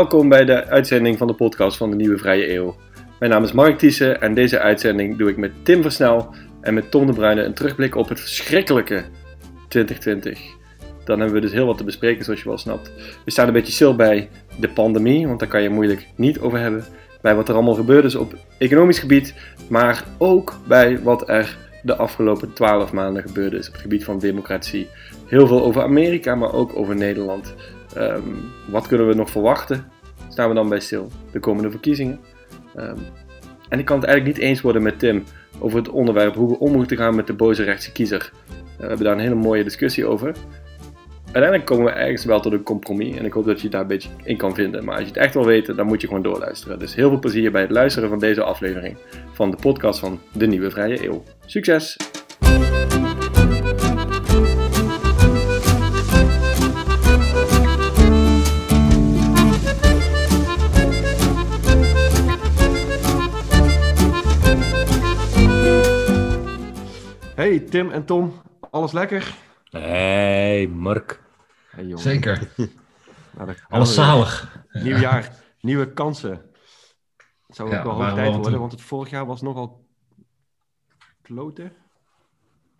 Welkom bij de uitzending van de podcast van de Nieuwe Vrije Eeuw. Mijn naam is Mark Thiessen en deze uitzending doe ik met Tim Versnel en met Tom de Bruyne een terugblik op het verschrikkelijke 2020. Dan hebben we dus heel wat te bespreken, zoals je wel snapt. We staan een beetje stil bij de pandemie, want daar kan je moeilijk niet over hebben. Bij wat er allemaal gebeurd is op economisch gebied, maar ook bij wat er de afgelopen 12 maanden gebeurd is op het gebied van democratie. Heel veel over Amerika, maar ook over Nederland. Ehm, wat kunnen we nog verwachten? Staan we dan bij stil? De komende verkiezingen. Ehm, en ik kan het eigenlijk niet eens worden met Tim over het onderwerp hoe we om moeten gaan met de boze rechtse kiezer. Uh, we hebben daar een hele mooie discussie over. Uiteindelijk komen we ergens wel tot een compromis en ik hoop dat je je daar een beetje in kan vinden. Maar als je het echt wil weten, dan moet je gewoon doorluisteren. Dus heel veel plezier bij het luisteren van deze aflevering van de podcast van De Nieuwe Vrije Eeuw. Succes! Hey Tim en Tom, alles lekker? Hey Mark. Hey, jongen. Zeker. nou, alles zalig. Nieuw jaar, nieuwe kansen. Het zou ook ja, wel hoog tijd worden, want het vorig jaar was nogal kloten.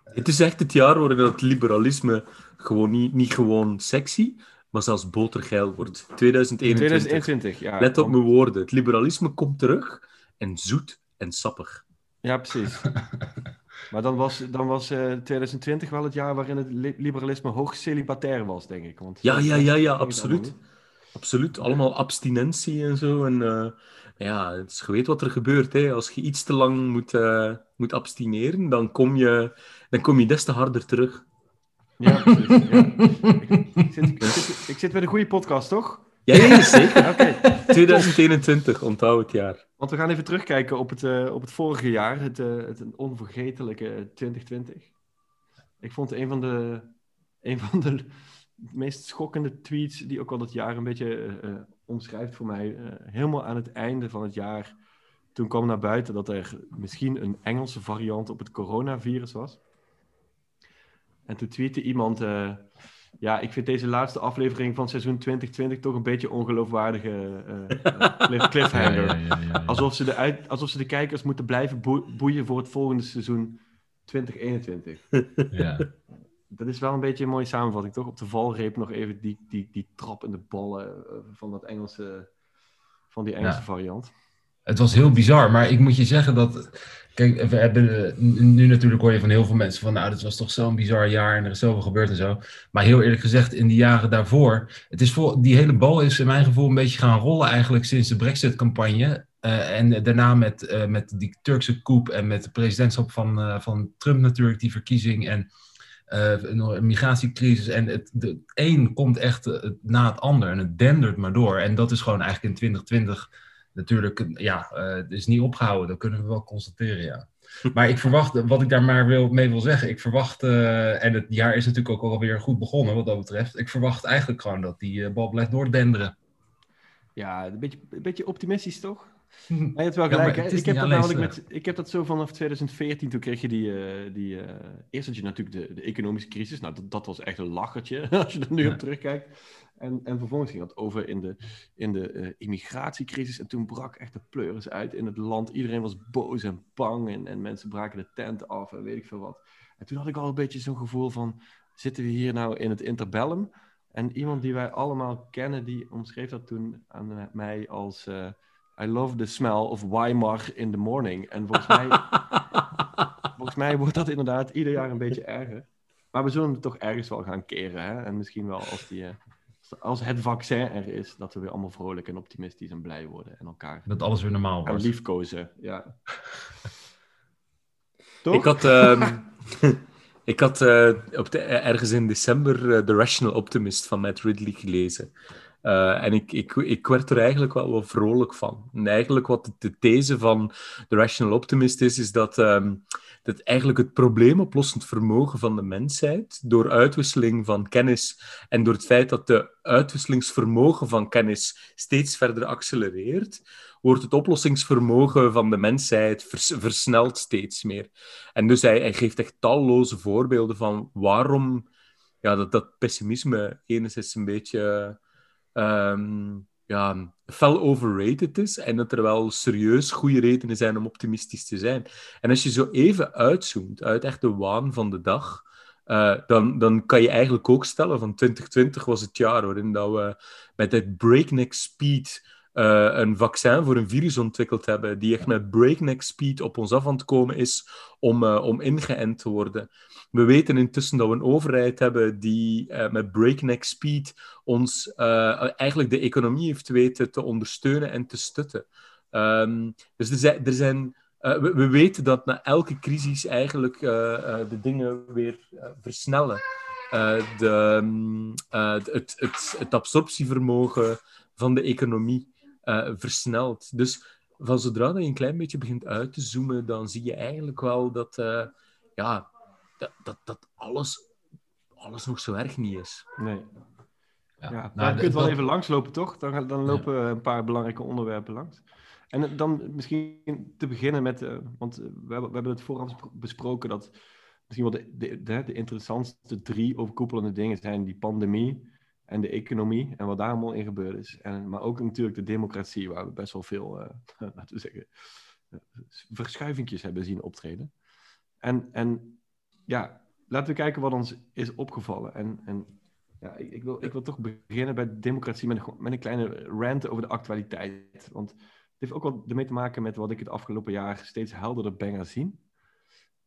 Het is echt het jaar waarin het liberalisme gewoon niet, niet gewoon sexy, maar zelfs botergeil wordt. 2021. 2021 ja. Let op mijn woorden. Het liberalisme komt terug en zoet en sappig. Ja, precies. Maar dan was, dan was uh, eh, 2020 wel het jaar waarin het liberalisme hoog celibatair was, denk ik. Want ja, ja, ja, ja, absoluut. Absoluut. Allemaal abstinentie en zo. En uh, ja, het is, je weet wat er gebeurt. Hè. Als je iets te lang moet, uh, moet abstineren, dan kom, je, dan kom je des te harder terug. Ja, precies. Ja. Ik, zit, ik, zit, ik zit bij de goede podcast, toch? Ja, ja zeker. Oké. 2021, onthoud het jaar. Want we gaan even terugkijken op het, uh, op het vorige jaar, het, uh, het onvergetelijke 2020. Ik vond een van de, een van de meest schokkende tweets, die ook al dat jaar een beetje uh, omschrijft voor mij, helemaal aan het einde van het jaar. Toen kwam naar buiten dat er misschien een Engelse variant op het coronavirus was. En toen tweette iemand ja, ik vind deze laatste aflevering van seizoen 2020 toch een beetje ongeloofwaardige uh, cliffhanger. alsof, ze de alsof ze de kijkers moeten blijven boeien voor het volgende seizoen 2021. ja. Dat is wel een beetje een mooie samenvatting, toch? Op de valreep nog even die, die, die trap in de ballen eh, van, dat Engelse, van die Engelse variant. Het was heel bizar, maar ik moet je zeggen dat. Kijk, we hebben nu natuurlijk hoor je van heel veel mensen van, nou, dit was toch zo'n bizar jaar en er is zoveel gebeurd en zo. Maar heel eerlijk gezegd, in de jaren daarvoor, het is voor, die hele bal is in mijn gevoel een beetje gaan rollen eigenlijk sinds de Brexit-campagne. Uh, en daarna met, uh, met die Turkse coup en met de presidentschap van, uh, van Trump natuurlijk, die verkiezing en een migratiecrisis. En het, de een komt echt na het ander en het dendert maar door. En dat is gewoon eigenlijk in 2020 natuurlijk, ja, uh, het is niet opgehouden. Dat kunnen we wel constateren, ja. Maar ik verwacht, wat ik daar maar wil, mee wil zeggen, ik verwacht, uh, en het jaar is natuurlijk ook alweer goed begonnen wat dat betreft. Ik verwacht eigenlijk gewoon dat die uh, bal blijft doordenderen. Ja, een beetje, een beetje optimistisch toch? Maar je hebt wel gelijk. Ja, ik, heb dat namelijk met, ik heb dat zo vanaf 2014, toen kreeg je die. Uh, die eerst had je natuurlijk de, de economische crisis. Nou, dat, dat was echt een lachertje als je er nu op terugkijkt. En, en vervolgens ging dat over in de, in de uh, immigratiecrisis. En toen brak echt de pleuris uit in het land. Iedereen was boos en bang. En, en mensen braken de tent af en weet ik veel wat. En toen had ik al een beetje zo'n gevoel van... Zitten we hier nou in het interbellum? En iemand die wij allemaal kennen, die omschreef dat toen aan mij als... Uh, I love the smell of Weimar in the morning. En volgens mij, volgens mij wordt dat inderdaad ieder jaar een beetje erger. Maar we zullen het toch ergens wel gaan keren. Hè? En misschien wel als die... Uh, als het vaccin er is, dat we weer allemaal vrolijk en optimistisch en blij worden en elkaar. Dat alles weer normaal wordt. En liefkozen, ja. Toch? Ik had, uh, ik had uh, op de, ergens in december uh, The Rational Optimist van Matt Ridley gelezen. Uh, en ik, ik, ik werd er eigenlijk wel, wel vrolijk van. En eigenlijk wat de, de these van The Rational Optimist is, is dat um, dat eigenlijk het probleemoplossend vermogen van de mensheid, door uitwisseling van kennis en door het feit dat de uitwisselingsvermogen van kennis steeds verder accelereert, wordt het oplossingsvermogen van de mensheid vers versneld steeds meer. En dus hij, hij geeft echt talloze voorbeelden van waarom ja, dat, dat pessimisme enerzijds een beetje ehm, ja, fel overrated is en dat er wel serieus goede redenen zijn om optimistisch te zijn. En als je zo even uitzoomt uit echt de waan van de dag, uh, dan, dan kan je eigenlijk ook stellen van 2020 was het jaar waarin dat we met het breakneck speed uh, een vaccin voor een virus ontwikkeld hebben, die echt met breakneck speed op ons af aan het komen is om, uh, om ingeënt te worden. We weten intussen dat we een overheid hebben die uh, met breakneck speed ons eigenlijk de economie heeft weten te ondersteunen en te stutten. Um, dus er zijn, er zijn we, we, weten dat na elke crisis eigenlijk de dingen weer versnellen. De, um, het, het, het absorptievermogen van de economie uh, versnelt. Dus van zodra dat je een klein beetje begint uit te zoomen, dan zie je eigenlijk wel dat, uh, ja, dat, dat, dat alles, alles nog zo erg niet is. Nee. Ja, ja nou, je kunt wel even langslopen, toch? Dan, dan lopen ja. een paar belangrijke onderwerpen langs. En dan misschien te beginnen met, uh, want we hebben, we hebben het vooraf besproken dat misschien wel de, de, de, interessantste drie overkoepelende dingen zijn die pandemie, en de economie en wat daar allemaal in gebeurd is. En, maar ook natuurlijk de democratie, waar we best wel veel, uh, laten we zeggen, uh, verschuivingjes hebben zien optreden. En, en ja, laten we kijken wat ons is opgevallen. En, en ja, ik, ik, wil, ik wil toch beginnen bij democratie met een, met een kleine rant over de actualiteit. Want het heeft ook wel ermee te maken met wat ik het afgelopen jaar steeds helderder ben gaan zien.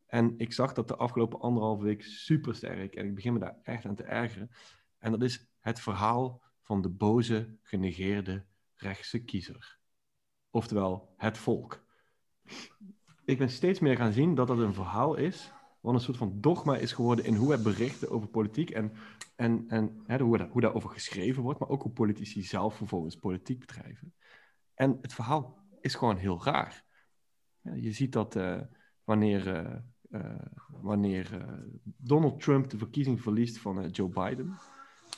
En ik zag dat de afgelopen anderhalve week super sterk. En ik begin me daar echt aan te ergeren. En dat is het verhaal van de boze, genegeerde rechtse kiezer. Oftewel, het volk. Ik ben steeds meer gaan zien dat dat een verhaal is, wat een soort van dogma is geworden in hoe we berichten over politiek en, en, en hè, hoe, dat, hoe daarover geschreven wordt, maar ook hoe politici zelf vervolgens politiek bedrijven. En het verhaal is gewoon heel raar. Je ziet dat uh, wanneer, uh, uh, wanneer Donald Trump de verkiezing verliest van Joe Biden,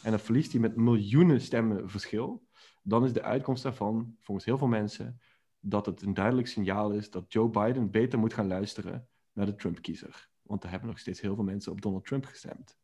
en dan verliest hij met miljoenen stemmen verschil, dan is de uitkomst daarvan, volgens heel veel mensen, dat het een duidelijk signaal is dat Joe Biden beter moet gaan luisteren naar de Trump-kiezer. Want er hebben nog steeds heel veel mensen op Donald Trump gestemd.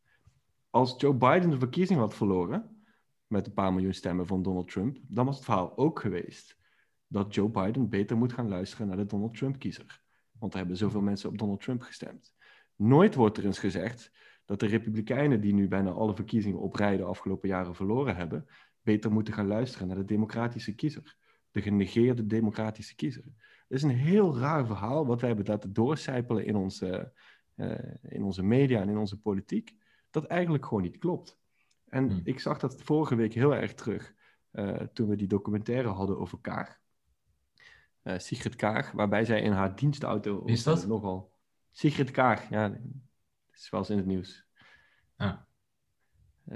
Als Joe Biden de verkiezing had verloren, met een paar miljoen stemmen van Donald Trump, dan was het verhaal ook geweest dat Joe Biden beter moet gaan luisteren naar de Donald Trump-kiezer. Want er hebben zoveel mensen op Donald Trump gestemd. Nooit wordt er eens gezegd dat de Republikeinen, die nu bijna alle verkiezingen op rij de afgelopen jaren verloren hebben, beter moeten gaan luisteren naar de democratische kiezer. De genegeerde democratische kiezer. Het is een heel raar verhaal wat wij hebben laten doorcijpelen in onze, uh, in onze media en in onze politiek, dat eigenlijk gewoon niet klopt. En hmm. ik zag dat vorige week heel erg terug uh, toen we die documentaire hadden over Kaag. Uh, Sigrid Kaag, waarbij zij in haar dienstauto... Is dat? Nogal... Sigrid Kaag, ja, wel eens in het nieuws. Ah.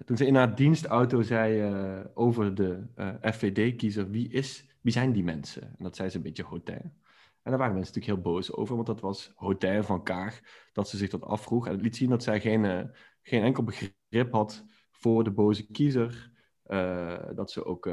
Toen ze in haar dienstauto zei uh, over de uh, eh, FVD-kiezer, wie, is, wie zijn die mensen? En dat zei ze een beetje Hotel. En daar waren mensen natuurlijk heel boos over, want dat was Hotel van Kaag, dat ze zich dat afvroeg. En het liet zien dat zij geen, uh, geen enkel begrip had voor de boze kiezer. dat ze ook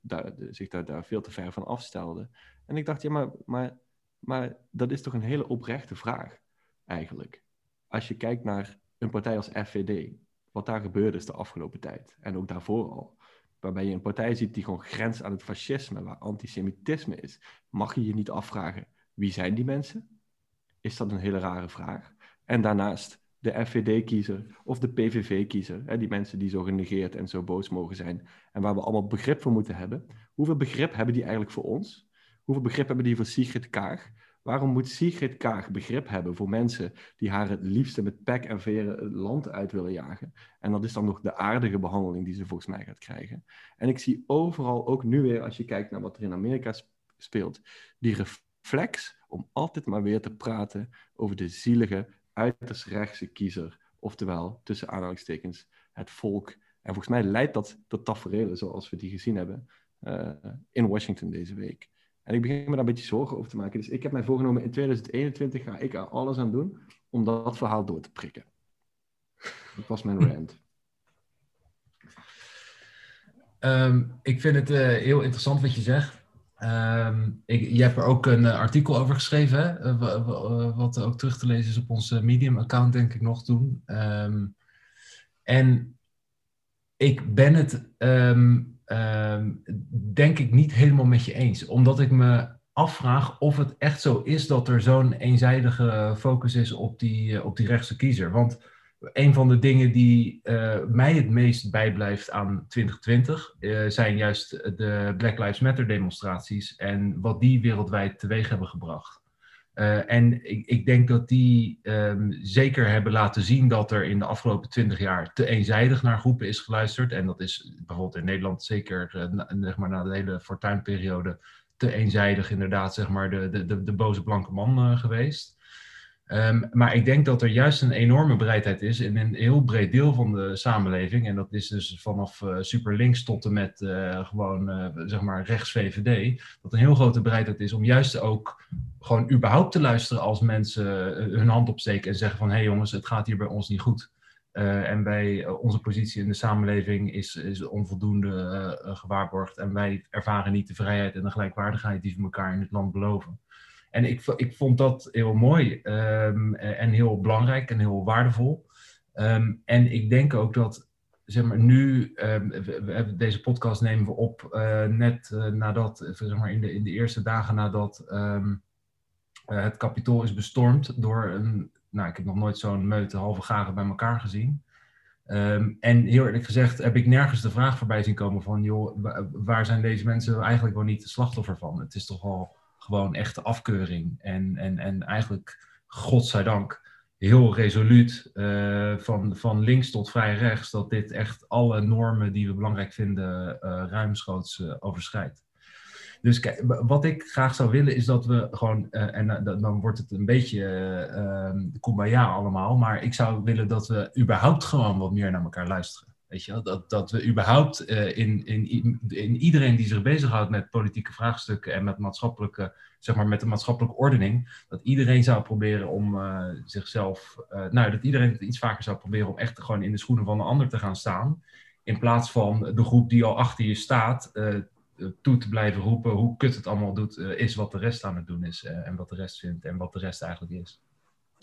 daar, zich daar, daar veel te ver van afstelde. En ik dacht, ja, maar, maar, maar dat is toch een hele oprechte vraag, eigenlijk als je kijkt naar een partij als FVD, wat daar gebeurde is de afgelopen tijd, en ook daarvoor al, waarbij je een partij ziet die gewoon grens aan het fascisme, waar antisemitisme is, mag je je niet afvragen, wie zijn die mensen? Is dat een hele rare vraag? En daarnaast de FVD-kiezer of de PVV-kiezer, die mensen die zo genegeerd en zo boos mogen zijn, en waar we allemaal begrip voor moeten hebben. Hoeveel begrip hebben die eigenlijk voor ons? Hoeveel begrip hebben die voor Sigrid Kaag? Waarom moet Sigrid Kaag begrip hebben voor mensen die haar het liefste met pek en veren het land uit willen jagen? En dat is dan nog de aardige behandeling die ze volgens mij gaat krijgen. En ik zie overal, ook nu weer, als je kijkt naar wat er in Amerika speelt, die reflex om altijd maar weer te praten over de zielige, uiterst rechtse kiezer. Oftewel, tussen aanhalingstekens, het volk. En volgens mij leidt dat tot tafereelen zoals we die gezien hebben uh, in Washington deze week. En ik begin me daar een beetje zorgen over te maken. Dus ik heb mij voorgenomen, in 2021 ga ik er alles aan doen om dat verhaal door te prikken. Dat was mijn rant. Um, ik vind het uh, heel interessant wat je zegt. Um, ik, je hebt er ook een uh, artikel over geschreven? Uh, wat ook terug te lezen is op onze Medium-account, denk ik nog toen. Um, en ik ben het ehm, denk ik niet helemaal met je eens. Omdat ik me afvraag of het echt zo is dat er zo'n eenzijdige focus is op die, eh, op die rechtse kiezer. Want een van de dingen die uh, mij het meest bijblijft aan 2020 uh, zijn juist de Black Lives Matter demonstraties en wat die wereldwijd teweeg hebben gebracht. Uh, en ik, ik, denk dat die um, zeker hebben laten zien dat er in de afgelopen twintig jaar te eenzijdig naar groepen is geluisterd. En dat is bijvoorbeeld in Nederland zeker uh, na, zeg maar, na de hele fortuinperiode te eenzijdig inderdaad zeg maar, de, de, de, de boze blanke man uh, geweest. Um, maar ik denk dat er juist een enorme bereidheid is in een heel breed deel van de samenleving. En dat is dus vanaf uh, super links tot en met uh, gewoon uh, zeg maar rechts VVD. Dat een heel grote bereidheid is om juist ook gewoon überhaupt te luisteren als mensen hun hand opsteken en zeggen van hé hey jongens, het gaat hier bij ons niet goed. en bij onze positie in de samenleving is, is onvoldoende gewaarborgd. En wij ervaren niet de vrijheid en de gelijkwaardigheid die we elkaar in het land beloven. En ik, ik vond dat heel mooi um, en heel belangrijk en heel waardevol. Um, en ik denk ook dat, zeg maar, nu, um, we, deze podcast nemen we op uh, net uh, nadat, zeg maar, in de, in de eerste dagen nadat het kapitool is bestormd door een, nou, ik heb nog nooit zo'n meute halve gagen bij elkaar gezien. En heel eerlijk gezegd heb ik nergens de vraag voorbij zien komen van, joh, waar zijn deze mensen eigenlijk wel niet de slachtoffer van? Het is toch wel gewoon echte afkeuring. En, en, en eigenlijk, godzijdank, heel resoluut uh, van, van links tot vrij rechts, dat dit echt alle normen die we belangrijk vinden uh, ruimschoots uh, overschrijdt. Dus kijk, wat ik graag zou willen is dat we gewoon, en dan wordt het een beetje uh, kumbaya allemaal, maar ik zou willen dat we überhaupt gewoon wat meer naar elkaar luisteren. Weet je, dat, dat we überhaupt uh, in, in, in iedereen die zich bezighoudt met politieke vraagstukken en met maatschappelijke, zeg maar, met de maatschappelijke ordening, dat iedereen zou proberen om uh, zichzelf, uh, nou, dat iedereen het iets vaker zou proberen om echt gewoon in de schoenen van de ander te gaan staan. In plaats van de groep die al achter je staat, toe te blijven roepen hoe kut het allemaal doet, is wat de rest aan het doen is en wat de rest vindt en wat de rest eigenlijk is.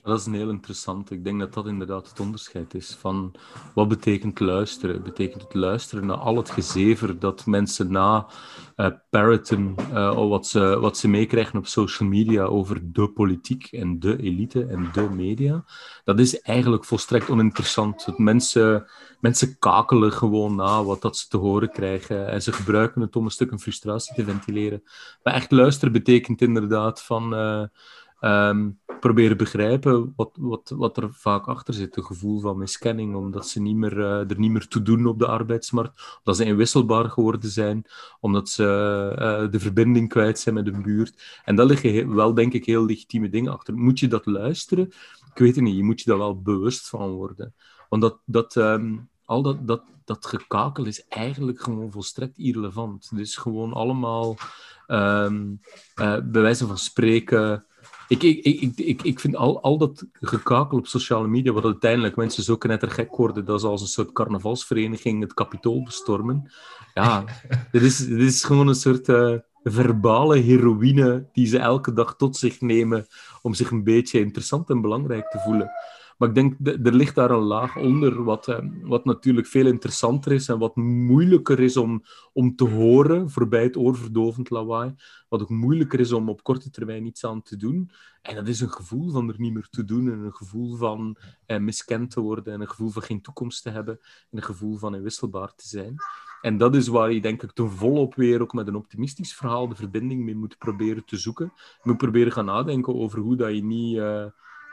Dat is een heel interessant. Ik denk dat dat inderdaad het onderscheid is van wat betekent luisteren. Betekent het luisteren naar al het gezever dat mensen na uh, parroten, uh, wat ze, wat ze meekrijgen op social media over de politiek en de elite en de media. Dat is eigenlijk volstrekt oninteressant. Dat mensen, mensen kakelen gewoon na wat dat ze te horen krijgen en ze gebruiken het om een stuk een frustratie te ventileren. Maar echt luisteren betekent inderdaad van... Uh, Um, proberen begrijpen wat, wat, wat er vaak achter zit. Een gevoel van miskenning, omdat ze niet meer, uh, er niet meer toe doen op de arbeidsmarkt, omdat ze inwisselbaar geworden zijn, omdat ze uh, de verbinding kwijt zijn met hun buurt. En daar liggen wel, denk ik, heel legitieme dingen achter. Moet je dat luisteren? Ik weet het niet. Je moet je daar wel bewust van worden. Want dat, dat, um, al dat, dat, dat gekakel is eigenlijk gewoon volstrekt irrelevant. Het is gewoon allemaal, um, bij wijze van spreken ik, ik, ik, ik, ik vind al, al dat gekakel op sociale media, wat uiteindelijk mensen zo knettergek worden dat ze als een soort carnavalsvereniging het kapitool bestormen. Ja, dit is, dit is gewoon een soort uh, verbale heroïne die ze elke dag tot zich nemen om zich een beetje interessant en belangrijk te voelen. Maar ik denk, er ligt daar een laag onder, wat, eh, wat natuurlijk veel interessanter is en wat moeilijker is om, om te horen voorbij het oorverdovend lawaai. Wat ook moeilijker is om op korte termijn iets aan te doen. En dat is een gevoel van er niet meer te doen en een gevoel van eh, miskend te worden en een gevoel van geen toekomst te hebben en een gevoel van inwisselbaar te zijn. En dat is waar je denk ik ten volop weer ook met een optimistisch verhaal de verbinding mee moet proberen te zoeken. Moet proberen gaan nadenken over hoe dat je niet... Uh,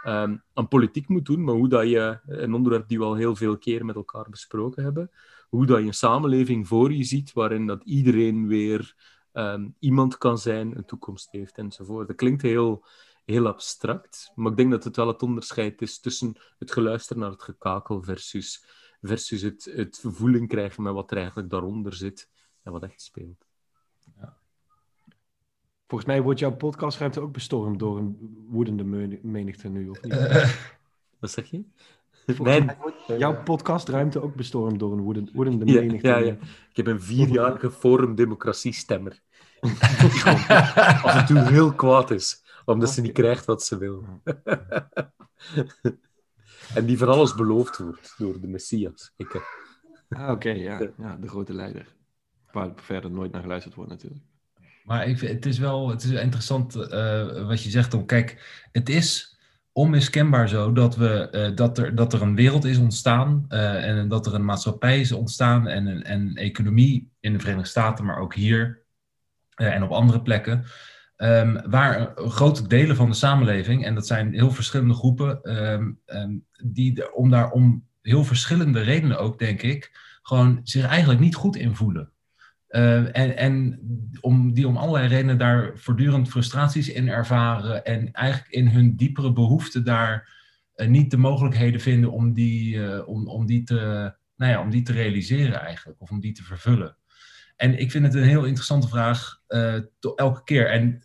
um, aan politiek moet doen, maar hoe dat je, een onderwerp die we al heel veel keer met elkaar besproken hebben, hoe dat je een samenleving voor je ziet waarin dat iedereen weer um, iemand kan zijn, een toekomst heeft enzovoort. Dat klinkt heel, heel abstract, maar ik denk dat het wel het onderscheid is tussen het geluisteren naar het gekakel versus, versus het, het voeling krijgen met wat er eigenlijk daaronder zit en wat echt speelt. Volgens mij wordt jouw podcastruimte ook bestormd door een woedende menigte nu, of niet? Uh, wat zeg je? Nee. jouw podcastruimte ook bestormd door een woedende, woedende ja, menigte. Ja, ja. Ik heb een vierjarige Forum Democratie-stemmer. Af en toe heel kwaad is, omdat ze niet krijgt wat ze wil. en die van alles beloofd wordt door de Messias. Ik, ah, oké, okay, ja. ja. De grote leider. waar verder nooit naar geluisterd wordt natuurlijk. Maar ik, het is wel het is interessant uh, wat je zegt. Om, kijk, het is onmiskenbaar zo dat, we, uh, dat, er, dat er een wereld is ontstaan uh, en dat er een maatschappij is ontstaan en een en economie in de Verenigde Staten, maar ook hier en op andere plekken, um, waar grote delen van de samenleving, en dat zijn heel verschillende groepen, um, um, die om daar om heel verschillende redenen ook, denk ik, gewoon zich eigenlijk niet goed in voelen. Uh, en en om, die om allerlei redenen daar voortdurend frustraties in ervaren en eigenlijk in hun diepere behoeften daar uh, niet de mogelijkheden vinden om die, uh, om, om, die te, nou ja, om die te realiseren eigenlijk, of om die te vervullen. En ik vind het een heel interessante vraag elke keer. En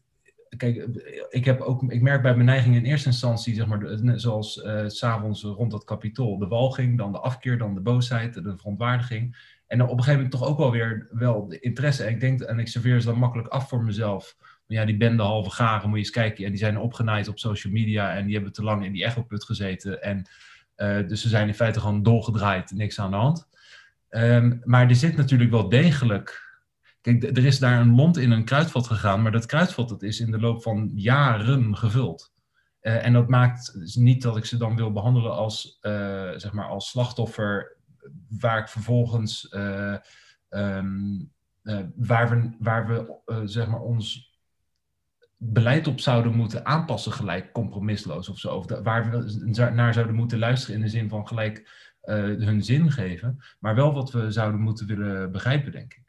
kijk, ik, heb ook, ik merk bij mijn neiging in eerste instantie, zeg maar, zoals uh, s'avonds rond dat kapitool, de walging, dan de afkeer, dan de boosheid, de verontwaardiging. En op een gegeven moment toch ook wel weer wel de interesse. En ik denk, en ik serveer ze dan makkelijk af voor mezelf. Maar ja, die bende halve garen, moet je eens kijken. En die zijn opgenaaid op social media en die hebben te lang in die echoput gezeten. En uh, dus ze zijn in feite gewoon dolgedraaid, niks aan de hand. Um, maar er zit natuurlijk wel degelijk Kijk, er is daar een mond in een kruidvat gegaan, maar dat kruidvat dat is in de loop van jaren gevuld. Uh, en dat maakt niet dat ik ze dan wil behandelen als, uh, zeg maar als slachtoffer, waar ik vervolgens, uh, um, waar we, waar we zeg maar ons beleid op zouden moeten aanpassen, gelijk compromisloos of zo. Of waar we naar zouden moeten luisteren in de zin van gelijk hun zin geven, maar wel wat we zouden moeten willen begrijpen, denk ik.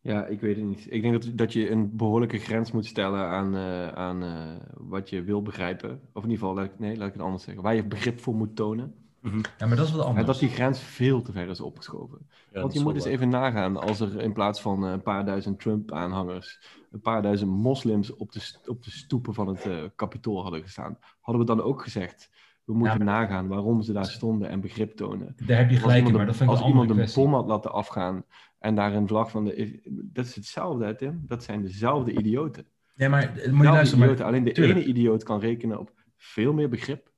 Ja, ik weet het niet. Ik denk dat, dat je een behoorlijke grens moet stellen aan, aan wat je wil begrijpen. Of in ieder geval, nee, laat ik het anders zeggen. Waar je begrip voor moet tonen. -hmm. Ja, maar dat is wat anders. Dat die grens veel te ver is opgeschoven. Ja, Want je moet eens even nagaan, als er in plaats van een paar duizend Trump-aanhangers, een paar duizend moslims op de, op de stoepen van het uh, kapitool hadden gestaan, hadden we dan ook gezegd, we moeten ja, nagaan waarom ze daar stonden en begrip tonen. Daar heb je gelijk in, maar dat vind ik Als iemand een bom had laten afgaan en daar een vlag van de. Dat is hetzelfde, Tim. Dat zijn dezelfde idioten. Ja, maar moet je luisteren. Maar... Alleen de tuurlijk. ene idioot kan rekenen op veel meer begrip.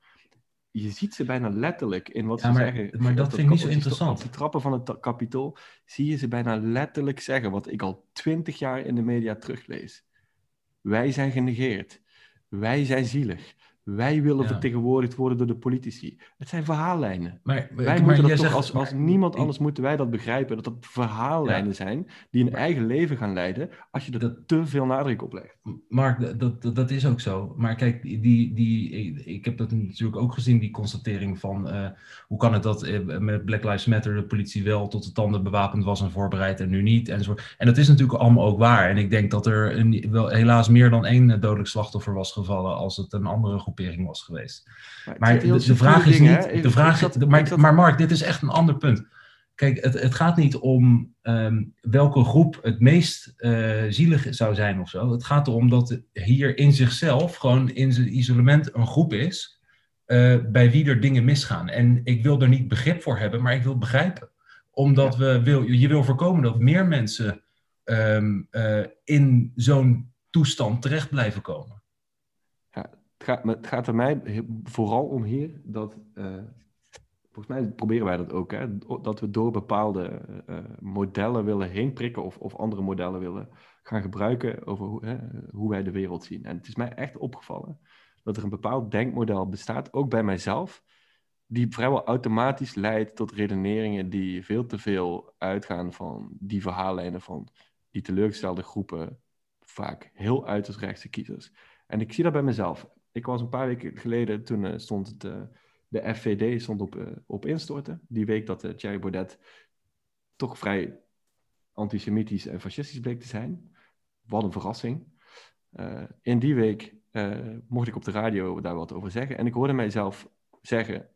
Je ziet ze bijna letterlijk in wat ja, ze maar, zeggen. Maar dat vind ik niet zo interessant. Op die trappen van het kapitool zie je ze bijna letterlijk zeggen. Wat ik al twintig jaar in de media teruglees. Wij zijn genegeerd. Wij zijn zielig. Wij willen ja. vertegenwoordigd worden door de politici. Het zijn verhaallijnen. Maar, wij maar moeten dat toch, zegt, als, als niemand anders moeten wij dat begrijpen, dat dat verhaallijnen ja. zijn die een eigen leven gaan leiden als je er dat, te veel nadruk op legt. Mark, dat, dat, dat is ook zo. Maar kijk, die, die, ik heb dat natuurlijk ook gezien, die constatering van uh, hoe kan het dat uh, met Black Lives Matter de politie wel tot de tanden bewapend was en voorbereid en nu niet. Enzovoort. En dat is natuurlijk allemaal ook waar. En ik denk dat er een, wel, helaas meer dan één dodelijk slachtoffer was gevallen als het een andere groep was geweest. Maar, maar de, de, vraag is niet. De vraag, zat, maar, zat... maar, Mark, dit is echt een ander punt. Kijk, het, het gaat niet om um, welke groep het meest uh, zielig zou zijn of zo. Het gaat erom dat hier in zichzelf, gewoon in zijn isolement, een groep is. Uh, bij wie er dingen misgaan. En ik wil er niet begrip voor hebben, maar ik wil begrijpen. Omdat ja. we wil, je wil voorkomen dat meer mensen um, uh, in zo'n toestand terecht blijven komen het gaat, er mij vooral om hier dat. Uh, volgens mij proberen wij dat ook, hè, dat we door bepaalde uh, modellen willen heen prikken of, of andere modellen willen gaan gebruiken over hoe, hè, hoe wij de wereld zien. En het is mij echt opgevallen dat er een bepaald denkmodel bestaat, ook bij mijzelf, die vrijwel automatisch leidt tot redeneringen die veel te veel uitgaan van die verhaallijnen van die teleurgestelde groepen, vaak heel uiterst rechtse kiezers. En ik zie dat bij mezelf ik was een paar weken geleden, toen uh, stond het, uh, de FVD stond op, uh, op instorten. Die week dat Thierry Baudet toch vrij antisemitisch en fascistisch bleek te zijn. Wat een verrassing. in die week mocht ik op de radio daar wat over zeggen. En ik hoorde mijzelf zeggen,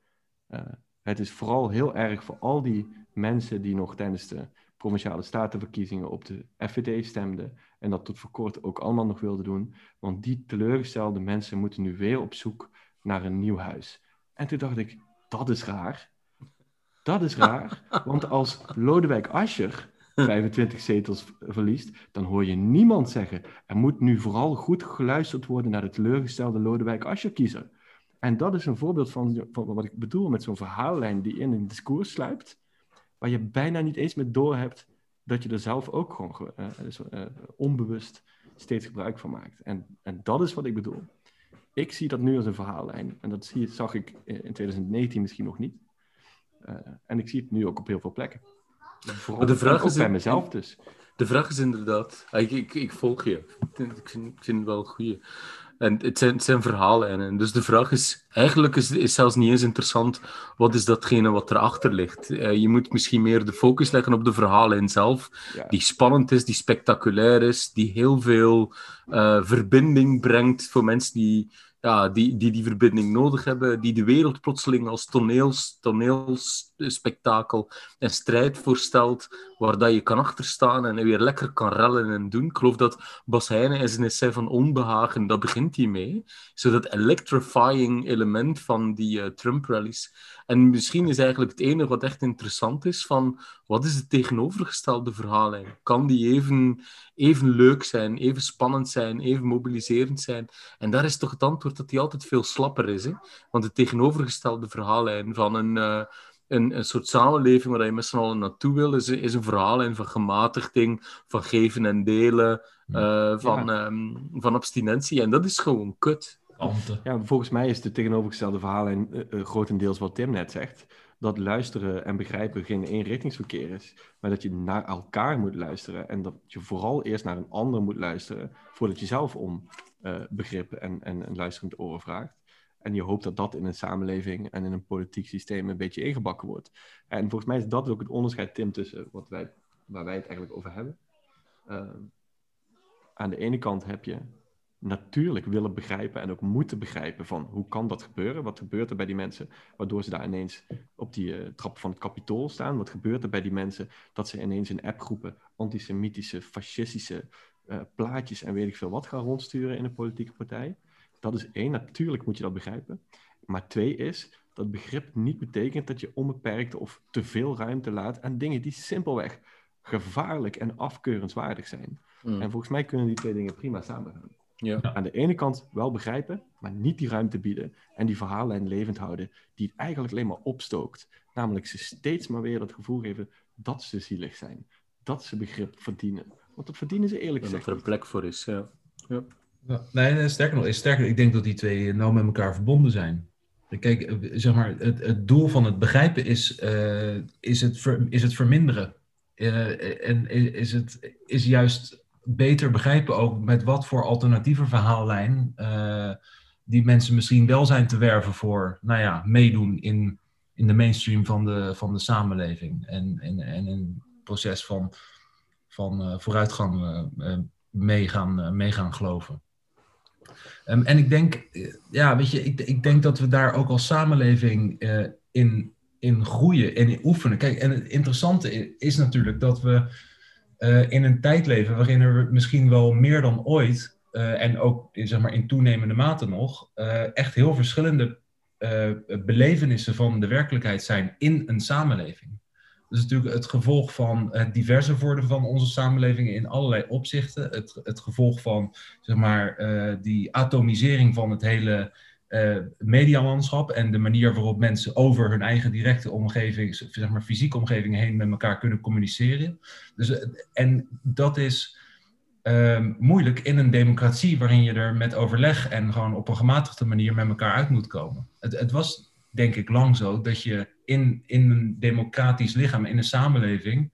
het is vooral heel erg voor al die mensen die nog tijdens de provinciale statenverkiezingen op de FVD stemden en dat tot voor kort ook allemaal nog wilden doen. Want die teleurgestelde mensen moeten nu weer op zoek naar een nieuw huis. En toen dacht ik, dat is raar. Dat is raar, want als Lodewijk Asscher 25 zetels verliest, dan hoor je niemand zeggen, er moet nu vooral goed geluisterd worden naar de teleurgestelde Lodewijk Asscher-kiezer. En dat is een voorbeeld van, van wat ik bedoel met zo'n verhaallijn die in een discours sluipt, waar je bijna niet eens meer door hebt dat je er zelf ook gewoon uh, dus, uh, onbewust steeds gebruik van maakt. En, en dat is wat ik bedoel. Ik zie dat nu als een verhaallijn. En dat zie, zag ik in 2019 misschien nog niet. Uh, en ik zie het nu ook op heel veel plekken. Vooral de vraag is bij mezelf dus. De vraag is inderdaad, ik, ik, ik volg je. Ik vind, ik vind het wel goed. En het zijn, het zijn verhalen. En dus de vraag is, eigenlijk is, is zelfs niet eens interessant wat is datgene wat erachter ligt. Uh, je moet misschien meer de focus leggen op de verhalen zelf, ja. die spannend is, die spectaculair is, die heel veel uh, verbinding brengt voor mensen die ja, die, die die verbinding nodig hebben, die de wereld plotseling als toneels, toneelspektakel en strijd voorstelt, waar dat je kan achterstaan en weer lekker kan rellen en doen. Ik geloof dat Bas Heijnen in zijn essay van onbehagen, dat begint hij mee. Zo dat electrifying element van die uh, Trump-rallies. En misschien is eigenlijk het enige wat echt interessant is van wat is het tegenovergestelde verhaallijn? Kan die even, even leuk zijn, even spannend zijn, even mobiliserend zijn? En daar is toch het antwoord dat die altijd veel slapper is. Hè? Want het tegenovergestelde verhaallijn van een, uh, een, een soort samenleving waar je met z'n allen naartoe wil, is, is een verhaallijn van gematigding, van geven en delen, uh, van, ja. um, van abstinentie. En dat is gewoon kut. Ja, volgens mij is de tegenovergestelde verhaallijn uh, grotendeels wat Tim net zegt dat luisteren en begrijpen geen eenrichtingsverkeer is, maar dat je naar elkaar moet luisteren en dat je vooral eerst naar een ander moet luisteren voordat je zelf om uh, begrip en, en een luisterend oor vraagt. En je hoopt dat dat in een samenleving en in een politiek systeem een beetje ingebakken wordt. En volgens mij is dat ook het onderscheid, Tim, tussen wat wij, waar wij het eigenlijk over hebben. Uh, aan de ene kant heb je natuurlijk willen begrijpen en ook moeten begrijpen van hoe kan dat gebeuren? Wat gebeurt er bij die mensen waardoor ze daar ineens op die uh, trap van het kapitool staan? Wat gebeurt er bij die mensen dat ze ineens in appgroepen antisemitische, fascistische uh, plaatjes en weet ik veel wat gaan rondsturen in een politieke partij? Dat is één, natuurlijk moet je dat begrijpen. Maar twee is, dat begrip niet betekent dat je onbeperkt of te veel ruimte laat aan dingen die simpelweg gevaarlijk en afkeurenswaardig zijn. Mm. En volgens mij kunnen die twee dingen prima samengaan. Ja. Aan de ene kant wel begrijpen, maar niet die ruimte bieden en die verhaallijn levend houden, die het eigenlijk alleen maar opstookt. Namelijk ze steeds maar weer het gevoel geven dat ze zielig zijn, dat ze begrip verdienen. Want dat verdienen ze eerlijk gezegd. dat er een plek voor is, ja. ja. ja nee, sterker nog, sterker, ik denk dat die twee nou met elkaar verbonden zijn. Kijk, zeg maar, het, het doel van het begrijpen is, uh, is, het, ver, is het verminderen. Uh, en is, het, is juist beter begrijpen ook met wat voor alternatieve verhaallijn uh, die mensen misschien wel zijn te werven voor, nou ja, meedoen in, in de mainstream van de, van de samenleving. En, en, en een proces van, van uh, vooruitgang mee, gaan, mee gaan geloven. Um, en ik denk, ja, weet je, ik, ik denk dat we daar ook als samenleving in, in groeien en in oefenen. Kijk, en het interessante is natuurlijk dat we in een tijd leven waarin er misschien wel meer dan ooit, en ook zeg maar, in toenemende mate nog, echt heel verschillende belevenissen van de werkelijkheid zijn in een samenleving. Dat is natuurlijk het gevolg van het diverser worden van onze samenleving in allerlei opzichten. Het, het gevolg van zeg maar, die atomisering van het hele uh, medialandschap en de manier waarop mensen over hun eigen directe omgeving, zeg maar fysieke omgeving heen met elkaar kunnen communiceren. Dus, eh, en dat is uh, moeilijk in een democratie waarin je er met overleg en gewoon op een gematigde manier met elkaar uit moet komen. Het, het was denk ik lang zo dat je in, in een democratisch lichaam, in een samenleving,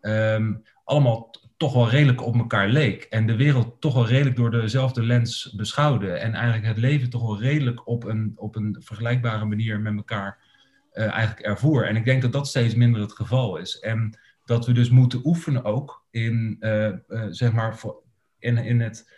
um, allemaal toch wel redelijk op elkaar leek. En de wereld toch wel redelijk door dezelfde lens beschouwde. En eigenlijk het leven toch wel redelijk op een, op een vergelijkbare manier met elkaar uh, eigenlijk ervoer. En ik denk dat dat steeds minder het geval is. En dat we dus moeten oefenen ook in, uh, uh, zeg maar, in, in het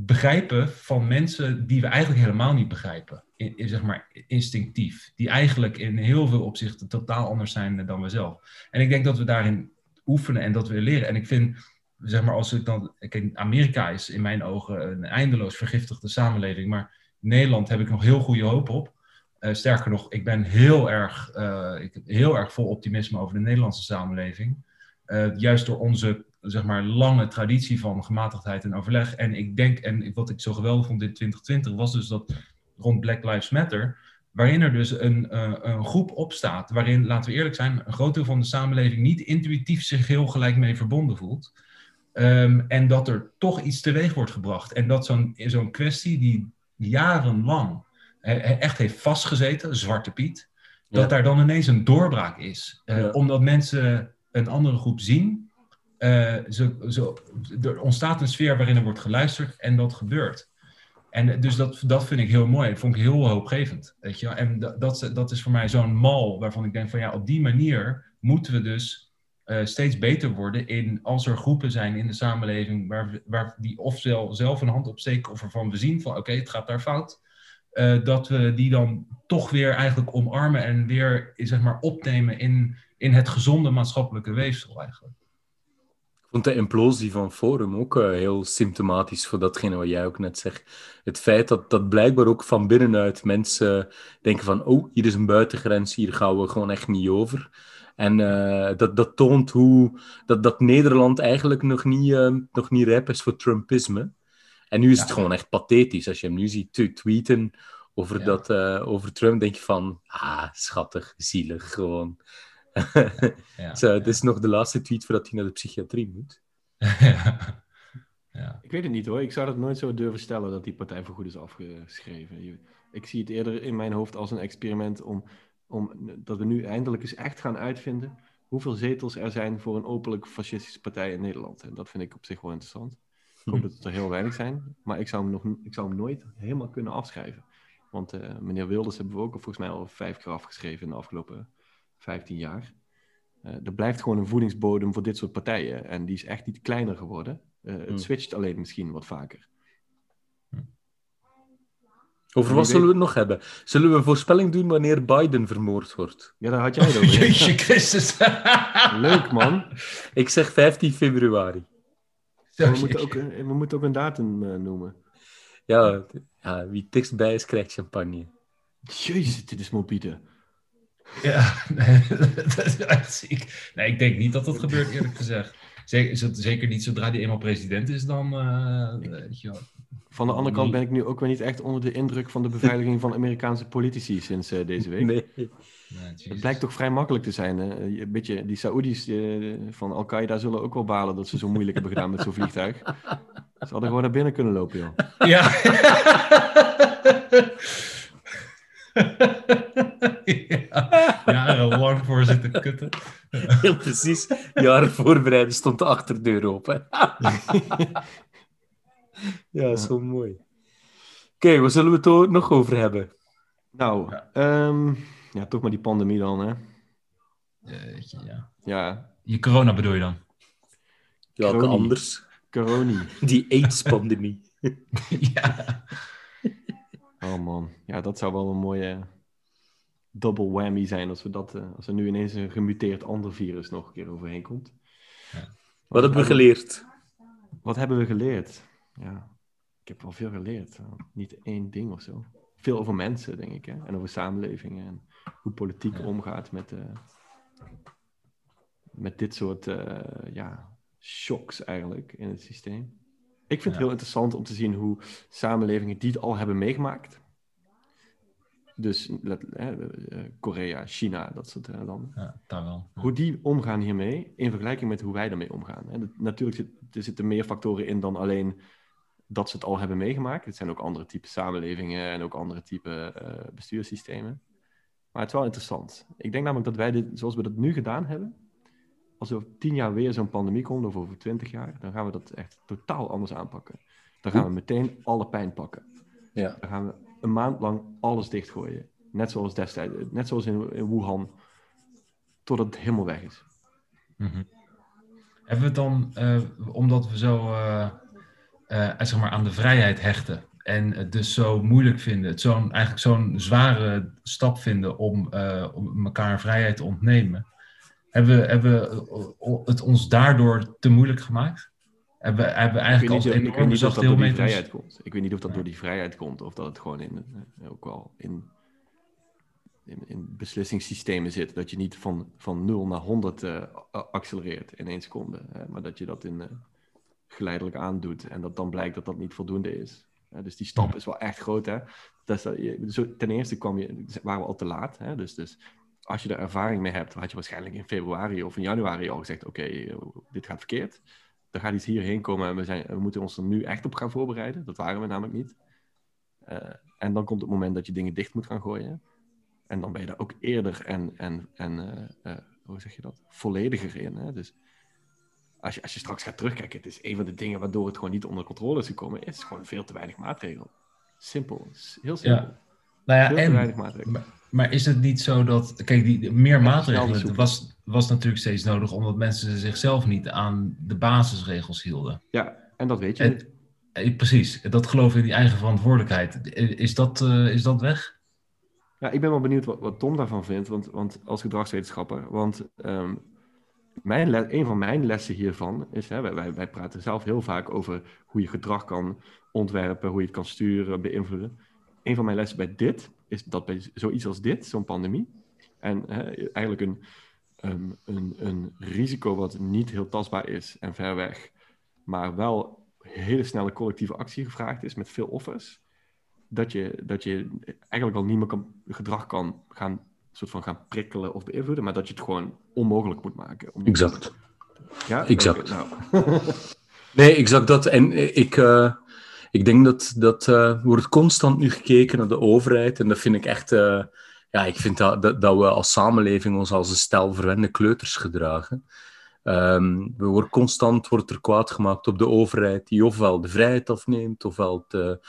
begrijpen van mensen die we eigenlijk helemaal niet begrijpen. In, zeg maar instinctief. Die eigenlijk in heel veel opzichten totaal anders zijn dan we zelf. En ik denk dat we daarin oefenen en dat we leren. En ik vind zeg maar, als ik dan. Kijk, Amerika is in mijn ogen een eindeloos vergiftigde samenleving. Maar Nederland heb ik nog heel goede hoop op. Uh, sterker nog, ik ben heel erg, uh, ik, heel erg vol optimisme over de Nederlandse samenleving. Uh, juist door onze zeg maar, lange traditie van gematigdheid en overleg. En ik denk, en wat ik zo geweldig vond in 2020, was dus dat rond Black Lives Matter waarin er dus een, uh, een groep opstaat, waarin, laten we eerlijk zijn, een groot deel van de samenleving niet intuïtief zich heel gelijk mee verbonden voelt. Um, en dat er toch iets teweeg wordt gebracht. En dat zo'n zo'n kwestie die jarenlang echt heeft vastgezeten, Zwarte Piet, dat daar dan ineens een doorbraak is. Uh, ja. Omdat mensen een andere groep zien. Zo, er ontstaat een sfeer waarin er wordt geluisterd en dat gebeurt. En dus dat, dat vind ik heel mooi. Dat vond ik heel hoopgevend. Weet je? En dat, dat, is voor mij zo'n mal waarvan ik denk van ja, op die manier moeten we dus uh, steeds beter worden in als er groepen zijn in de samenleving waar, waar die ofwel zelf een hand opsteken of ervan we zien van oké, het gaat daar fout. Uh, dat we die dan toch weer eigenlijk omarmen en weer zeg maar, opnemen in, in het gezonde maatschappelijke weefsel eigenlijk. Ik vond de implosie van Forum ook uh, heel symptomatisch voor datgene wat jij ook net zegt. Het feit dat, dat blijkbaar ook van binnenuit mensen denken van oh, hier is een buitengrens, hier gaan we gewoon echt niet over. En uh, dat, dat toont hoe dat, dat Nederland eigenlijk nog niet, uh, nog niet rijp is voor Trumpisme. En nu is ja. het gewoon echt pathetisch. Als je hem nu ziet tweeten over, ja. dat, over Trump, denk je van, ah, schattig, zielig, gewoon. Ja, Zo, Dit is nog de laatste tweet voordat hij naar de psychiatrie moet. ja. Ik weet het niet hoor. Ik zou dat nooit zo durven stellen dat die Partij voor Goed is afgeschreven. Ik zie het eerder in mijn hoofd als een experiment om, om dat we nu eindelijk eens echt gaan uitvinden hoeveel zetels er zijn voor een openlijk fascistische partij in Nederland. En dat vind ik op zich wel interessant. Ik hoop dat het er heel weinig zijn, maar ik zou hem, nog, ik zou hem nooit helemaal kunnen afschrijven. Want uh, meneer Wilders hebben we ook volgens mij al vijf keer afgeschreven in de afgelopen 15 jaar. Uh, er blijft gewoon een voedingsbodem voor dit soort partijen. En die is echt niet kleiner geworden. Uh, het hmm. switcht alleen misschien wat vaker. Over wat zullen we het nog hebben? Zullen we een voorspelling doen wanneer Biden vermoord wordt? Ja, daar had jij het over. Jeetje Christus. Leuk, man. Ik zeg 15 februari. We moeten, ook, we moeten ook een datum uh, noemen. Ja, ja, wie tekst bij is, krijgt champagne. Jezus, dit is morbide. Ja, nee, dat is echt ziek. Nee, ik denk niet dat dat gebeurt, eerlijk gezegd. Zeker, zeker niet zodra hij eenmaal president is, dan... Uh, weet je wel. Van de andere kant ben ik nu ook weer niet echt onder de indruk van de beveiliging van Amerikaanse politici sinds uh, deze week. Nee. Nee, het blijkt toch vrij makkelijk te zijn. Hè? Een beetje, die Saoedi's uh, van Al-Qaeda zullen ook wel balen dat ze zo moeilijk hebben gedaan met zo'n vliegtuig. Ze hadden gewoon naar binnen kunnen lopen, joh. Ja. Ja. Jarenlang voor zitten kutten. Heel precies. Jaren voorbereiden stond de achterdeur open. ja, zo mooi. Oké, okay, waar zullen we het er nog over hebben? Nou, ja. Um, ja, toch maar die pandemie dan, hè? Uh, ja. ja. Je corona bedoel je dan? Welke anders? Corona. Die AIDS-pandemie. ja. Oh man, ja, dat zou wel een mooie double whammy zijn als, we dat, uh, als er nu ineens een gemuteerd ander virus nog een keer overheen komt. Ja. Wat hebben we geleerd? Wat hebben we geleerd? Ja, ik heb wel veel geleerd. Niet één ding of zo. Veel over mensen, denk ik. Hè? En over samenlevingen. En hoe politiek ja. omgaat met, uh, met dit soort uh, ja, shocks eigenlijk in het systeem. Ik vind ja. het heel interessant om te zien hoe samenlevingen die het al hebben meegemaakt. Dus eh, Korea, China, dat soort landen. Ja, daar wel. Hoe die omgaan hiermee in vergelijking met hoe wij daarmee omgaan. Hè. Natuurlijk zit, er zitten meer factoren in dan alleen dat ze het al hebben meegemaakt. Het zijn ook andere type samenlevingen en ook andere type uh, bestuurssystemen. Maar het is wel interessant. Ik denk namelijk dat wij dit, zoals we dat nu gedaan hebben, als er over tien jaar weer zo'n pandemie komt, of over twintig jaar, dan gaan we dat echt totaal anders aanpakken. Dan gaan we meteen alle pijn pakken. Ja. Dan gaan we een maand lang alles dichtgooien. Net zoals destijds, net zoals in, in Wuhan, totdat het helemaal weg is. Mm -hmm. Hebben we het dan, uh, omdat we zo uh, uh, zeg maar aan de vrijheid hechten en het dus zo moeilijk vinden, het zo'n, eigenlijk zo'n zware stap vinden om, om elkaar vrijheid te ontnemen, hebben we, hebben we het ons daardoor te moeilijk gemaakt? Hebben, we, hebben we eigenlijk ik weet niet, ik weet niet of dat door die vrijheid komt. Ik weet niet of dat door die vrijheid komt of dat het gewoon in, ook wel in, in, in beslissingssystemen zit. Dat je niet van, van 0 naar 100 uh, accelereert in één seconde, hè, maar dat je dat in, uh, geleidelijk aandoet en dat dan blijkt dat dat niet voldoende is. dus die stap is wel echt groot. Hè? Dus, ten eerste kwam je, waren we al te laat. Hè? Dus, dus als je er ervaring mee hebt, had je waarschijnlijk in februari of in januari al gezegd: Oké, dit gaat verkeerd. Er gaat iets hierheen komen en we, zijn, we moeten ons er nu echt op gaan voorbereiden. Dat waren we namelijk niet. en dan komt het moment dat je dingen dicht moet gaan gooien. En dan ben je daar ook eerder en, en, en uh, hoe zeg je dat? Vollediger in. Hè? Dus als je, als je straks gaat terugkijken, het is een van de dingen waardoor het gewoon niet onder controle is gekomen, is gewoon veel te weinig maatregelen. Simpel, heel simpel. Nou ja, en, weinig maatregelen. Maar, maar, is het niet zo dat, kijk, die, meer maatregelen was, was natuurlijk steeds nodig, omdat mensen zichzelf niet aan de basisregels hielden. Ja, en dat weet je. Eh, precies, dat geloof in die eigen verantwoordelijkheid. Is dat, uh, is dat weg? Ja, ik ben wel benieuwd wat, wat Tom daarvan vindt, want, want als gedragswetenschapper. Want um, mijn een van mijn lessen hiervan is, hè, wij, wij praten zelf heel vaak over hoe je gedrag kan ontwerpen, hoe je het kan sturen, beïnvloeden. Een van mijn lessen bij dit is dat bij zoiets als dit, zo'n pandemie, en hè, eigenlijk een, um, een, een risico wat niet heel tastbaar is en ver weg, maar wel hele snelle collectieve actie gevraagd is met veel offers dat je, dat je eigenlijk al niet meer kan, gedrag kan gaan, soort van gaan prikkelen of beïnvloeden, maar dat je het gewoon onmogelijk moet maken. Om... Exact. Ja, exact. Nou. nee, exact dat. En ik, uh, ik denk dat, dat uh, wordt constant nu gekeken naar de overheid en dat vind ik echt. Uh, ja, ik vind dat, dat, we als samenleving ons als een stel verwende kleuters gedragen. Um, we worden constant wordt er kwaad gemaakt op de overheid die ofwel de vrijheid afneemt, ofwel te,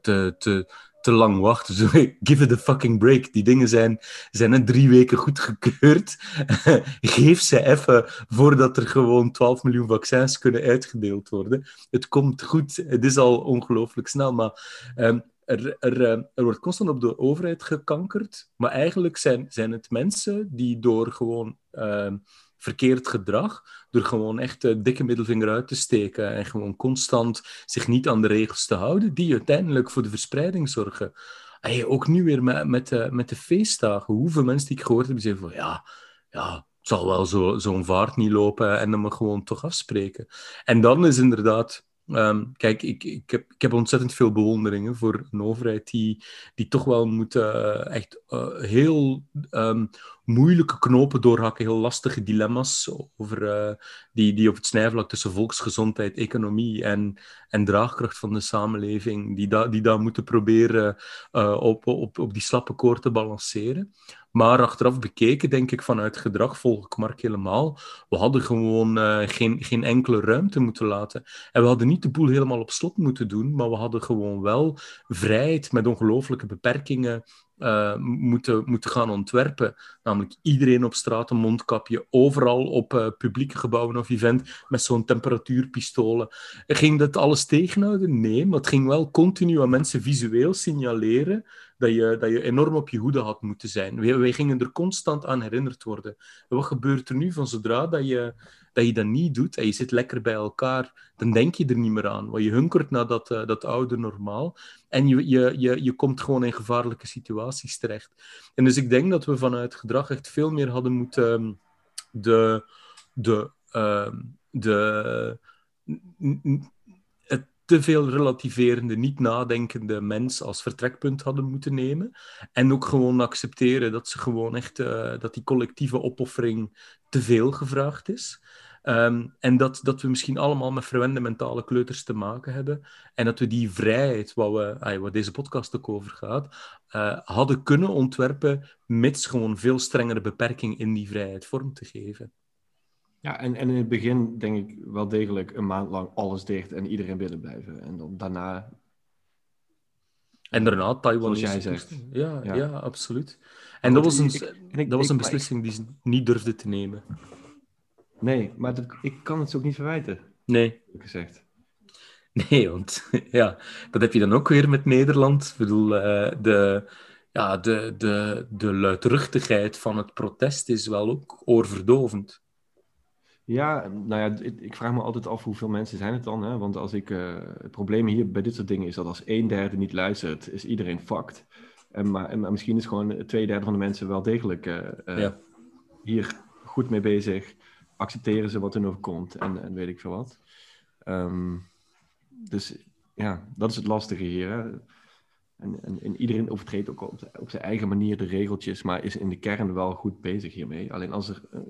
te, te, te lang wachten. Zo, give it a fucking break. Die dingen zijn, zijn net drie weken goedgekeurd. Geef ze even voordat er gewoon 12 miljoen vaccins kunnen uitgedeeld worden. Het komt goed. Het is al ongelooflijk snel, maar... Um, er, er, eh, er, wordt constant op de overheid gekankerd, maar eigenlijk zijn, zijn het mensen die door gewoon uh, verkeerd gedrag, door gewoon echt de dikke middelvinger uit te steken en gewoon constant zich niet aan de regels te houden, die uiteindelijk voor de verspreiding zorgen. Hey, ook nu weer met, met, de, met de feestdagen, hoeveel mensen die ik gehoord heb, zeggen van ja, ja, het zal wel zo'n zo vaart niet lopen en dan maar gewoon toch afspreken. En dan is inderdaad Ehm, kijk, ik, ik, heb, ik heb ontzettend veel bewonderingen voor een overheid die, die toch wel moet uh, echt uh, heel um, moeilijke knopen doorhakken, heel lastige dilemma's over, uh, die, die op het snijvlak tussen volksgezondheid, economie en, en draagkracht van de samenleving, die, da, die daar moeten proberen op, op, op die slappe koord te balanceren. Maar achteraf bekeken, denk ik, vanuit gedrag volg ik Mark helemaal. We hadden gewoon uh, geen, geen enkele ruimte moeten laten. En we hadden niet de boel helemaal op slot moeten doen, maar we hadden gewoon wel vrijheid met ongelooflijke beperkingen uh, moeten, moeten gaan ontwerpen. Namelijk iedereen op straat een mondkapje, overal op uh, publieke gebouwen of event met zo'n temperatuurpistolen. Ging dat alles tegenhouden? Nee, maar het ging wel continu aan mensen visueel signaleren dat je, dat je enorm op je hoede had moeten zijn. Wij, wij gingen er constant aan herinnerd worden. wat gebeurt er nu van zodra dat je dat je dat niet doet en je zit lekker bij elkaar, dan denk je er niet meer aan. Want je hunkert naar dat, uh, dat oude normaal en je, je, je, je komt gewoon in gevaarlijke situaties terecht. En dus ik denk dat we vanuit gedrag echt veel meer hadden moeten ehm, de, de, uh, de, te veel relativerende, niet nadenkende mens als vertrekpunt hadden moeten nemen. En ook gewoon accepteren dat ze gewoon echt, uh, dat die collectieve opoffering te veel gevraagd is. Um, en dat, dat we misschien allemaal met verwende mentale kleuters te maken hebben. En dat we die vrijheid, wat, we, waar deze podcast ook over gaat, uh, hadden kunnen ontwerpen, mits gewoon veel strengere beperking in die vrijheid vorm te geven. Ja, en, en in het begin denk ik wel degelijk een maand lang alles dicht en iedereen binnen blijven. En dan daarna. En daarna Taiwan. Zoals jij zegt. Ja, ja. ja absoluut. En dat was een, dat was een beslissing die ze niet durfden te nemen. Nee, maar dat, ik kan het ze ook niet verwijten. Nee. Gezegd. Nee, want ja, dat heb je dan ook weer met Nederland. Ik bedoel, uh, de, ja, de, de, de luidruchtigheid van het protest is wel ook oorverdovend. Ja, nou ja, ik vraag me altijd af hoeveel mensen zijn het dan. Hè? Want als ik, uh, het probleem hier bij dit soort dingen is dat als een derde niet luistert, is iedereen fucked. En, maar, en, maar misschien is gewoon twee derde van de mensen wel degelijk uh, ja. hier goed mee bezig accepteren ze wat er overkomt en, en weet ik veel wat. Um, dus ja, dat is het lastige hier. Hè? En, en, en, iedereen overtreedt ook op, op, zijn eigen manier de regeltjes, maar is in de kern wel goed bezig hiermee. Alleen als er uh,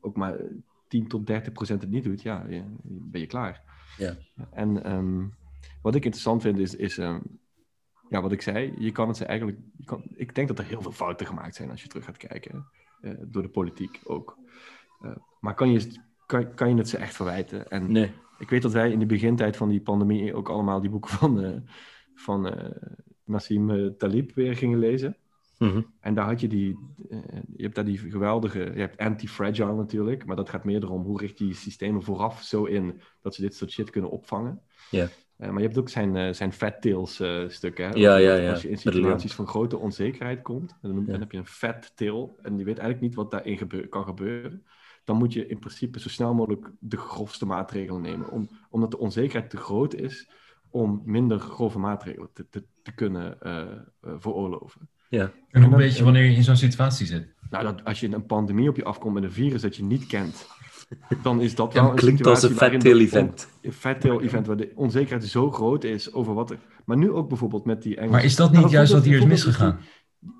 ook maar 10 tot 30 procent het niet doet, ja, je, ben je klaar. Ja. En um, wat ik interessant vind is, is um, ja, wat ik zei, je kan het ze eigenlijk. Je kan, ik denk dat er heel veel fouten gemaakt zijn als je terug gaat kijken. Uh, door de politiek ook. Uh, maar kan je, kan, kan je het ze echt verwijten? En nee. ik weet dat wij in de begintijd van die pandemie ook allemaal die boeken van, uh, van Nassim Talib weer gingen lezen. Mm -hmm. En daar had je die, je hebt daar die geweldige, je hebt anti-fragile natuurlijk, maar dat gaat meer erom hoe richt je systemen vooraf zo in dat ze dit soort shit kunnen opvangen. Ja. Uh, maar je hebt ook zijn, uh, zijn fat tails stukken. Hè? Ja, ja, ja. Als je in situaties van grote onzekerheid komt, dan, dan, heb je een fat tail en je weet eigenlijk niet wat daarin gebeur kan gebeuren. Dan moet je in principe zo snel mogelijk de grofste maatregelen nemen. Om, omdat de onzekerheid te groot is om minder grove maatregelen te, te, te kunnen veroorloven. Ja. En hoe weet je wanneer je in zo'n situatie zit? Nou, dat als je een pandemie op je afkomt met een virus dat je niet kent, dan is dat ja, wel een klinkt als een fat tail event. Een fat tail event waar de onzekerheid zo groot is over wat er... Maar nu ook bijvoorbeeld met die Engelse... Maar is dat niet juist wat hier is misgegaan?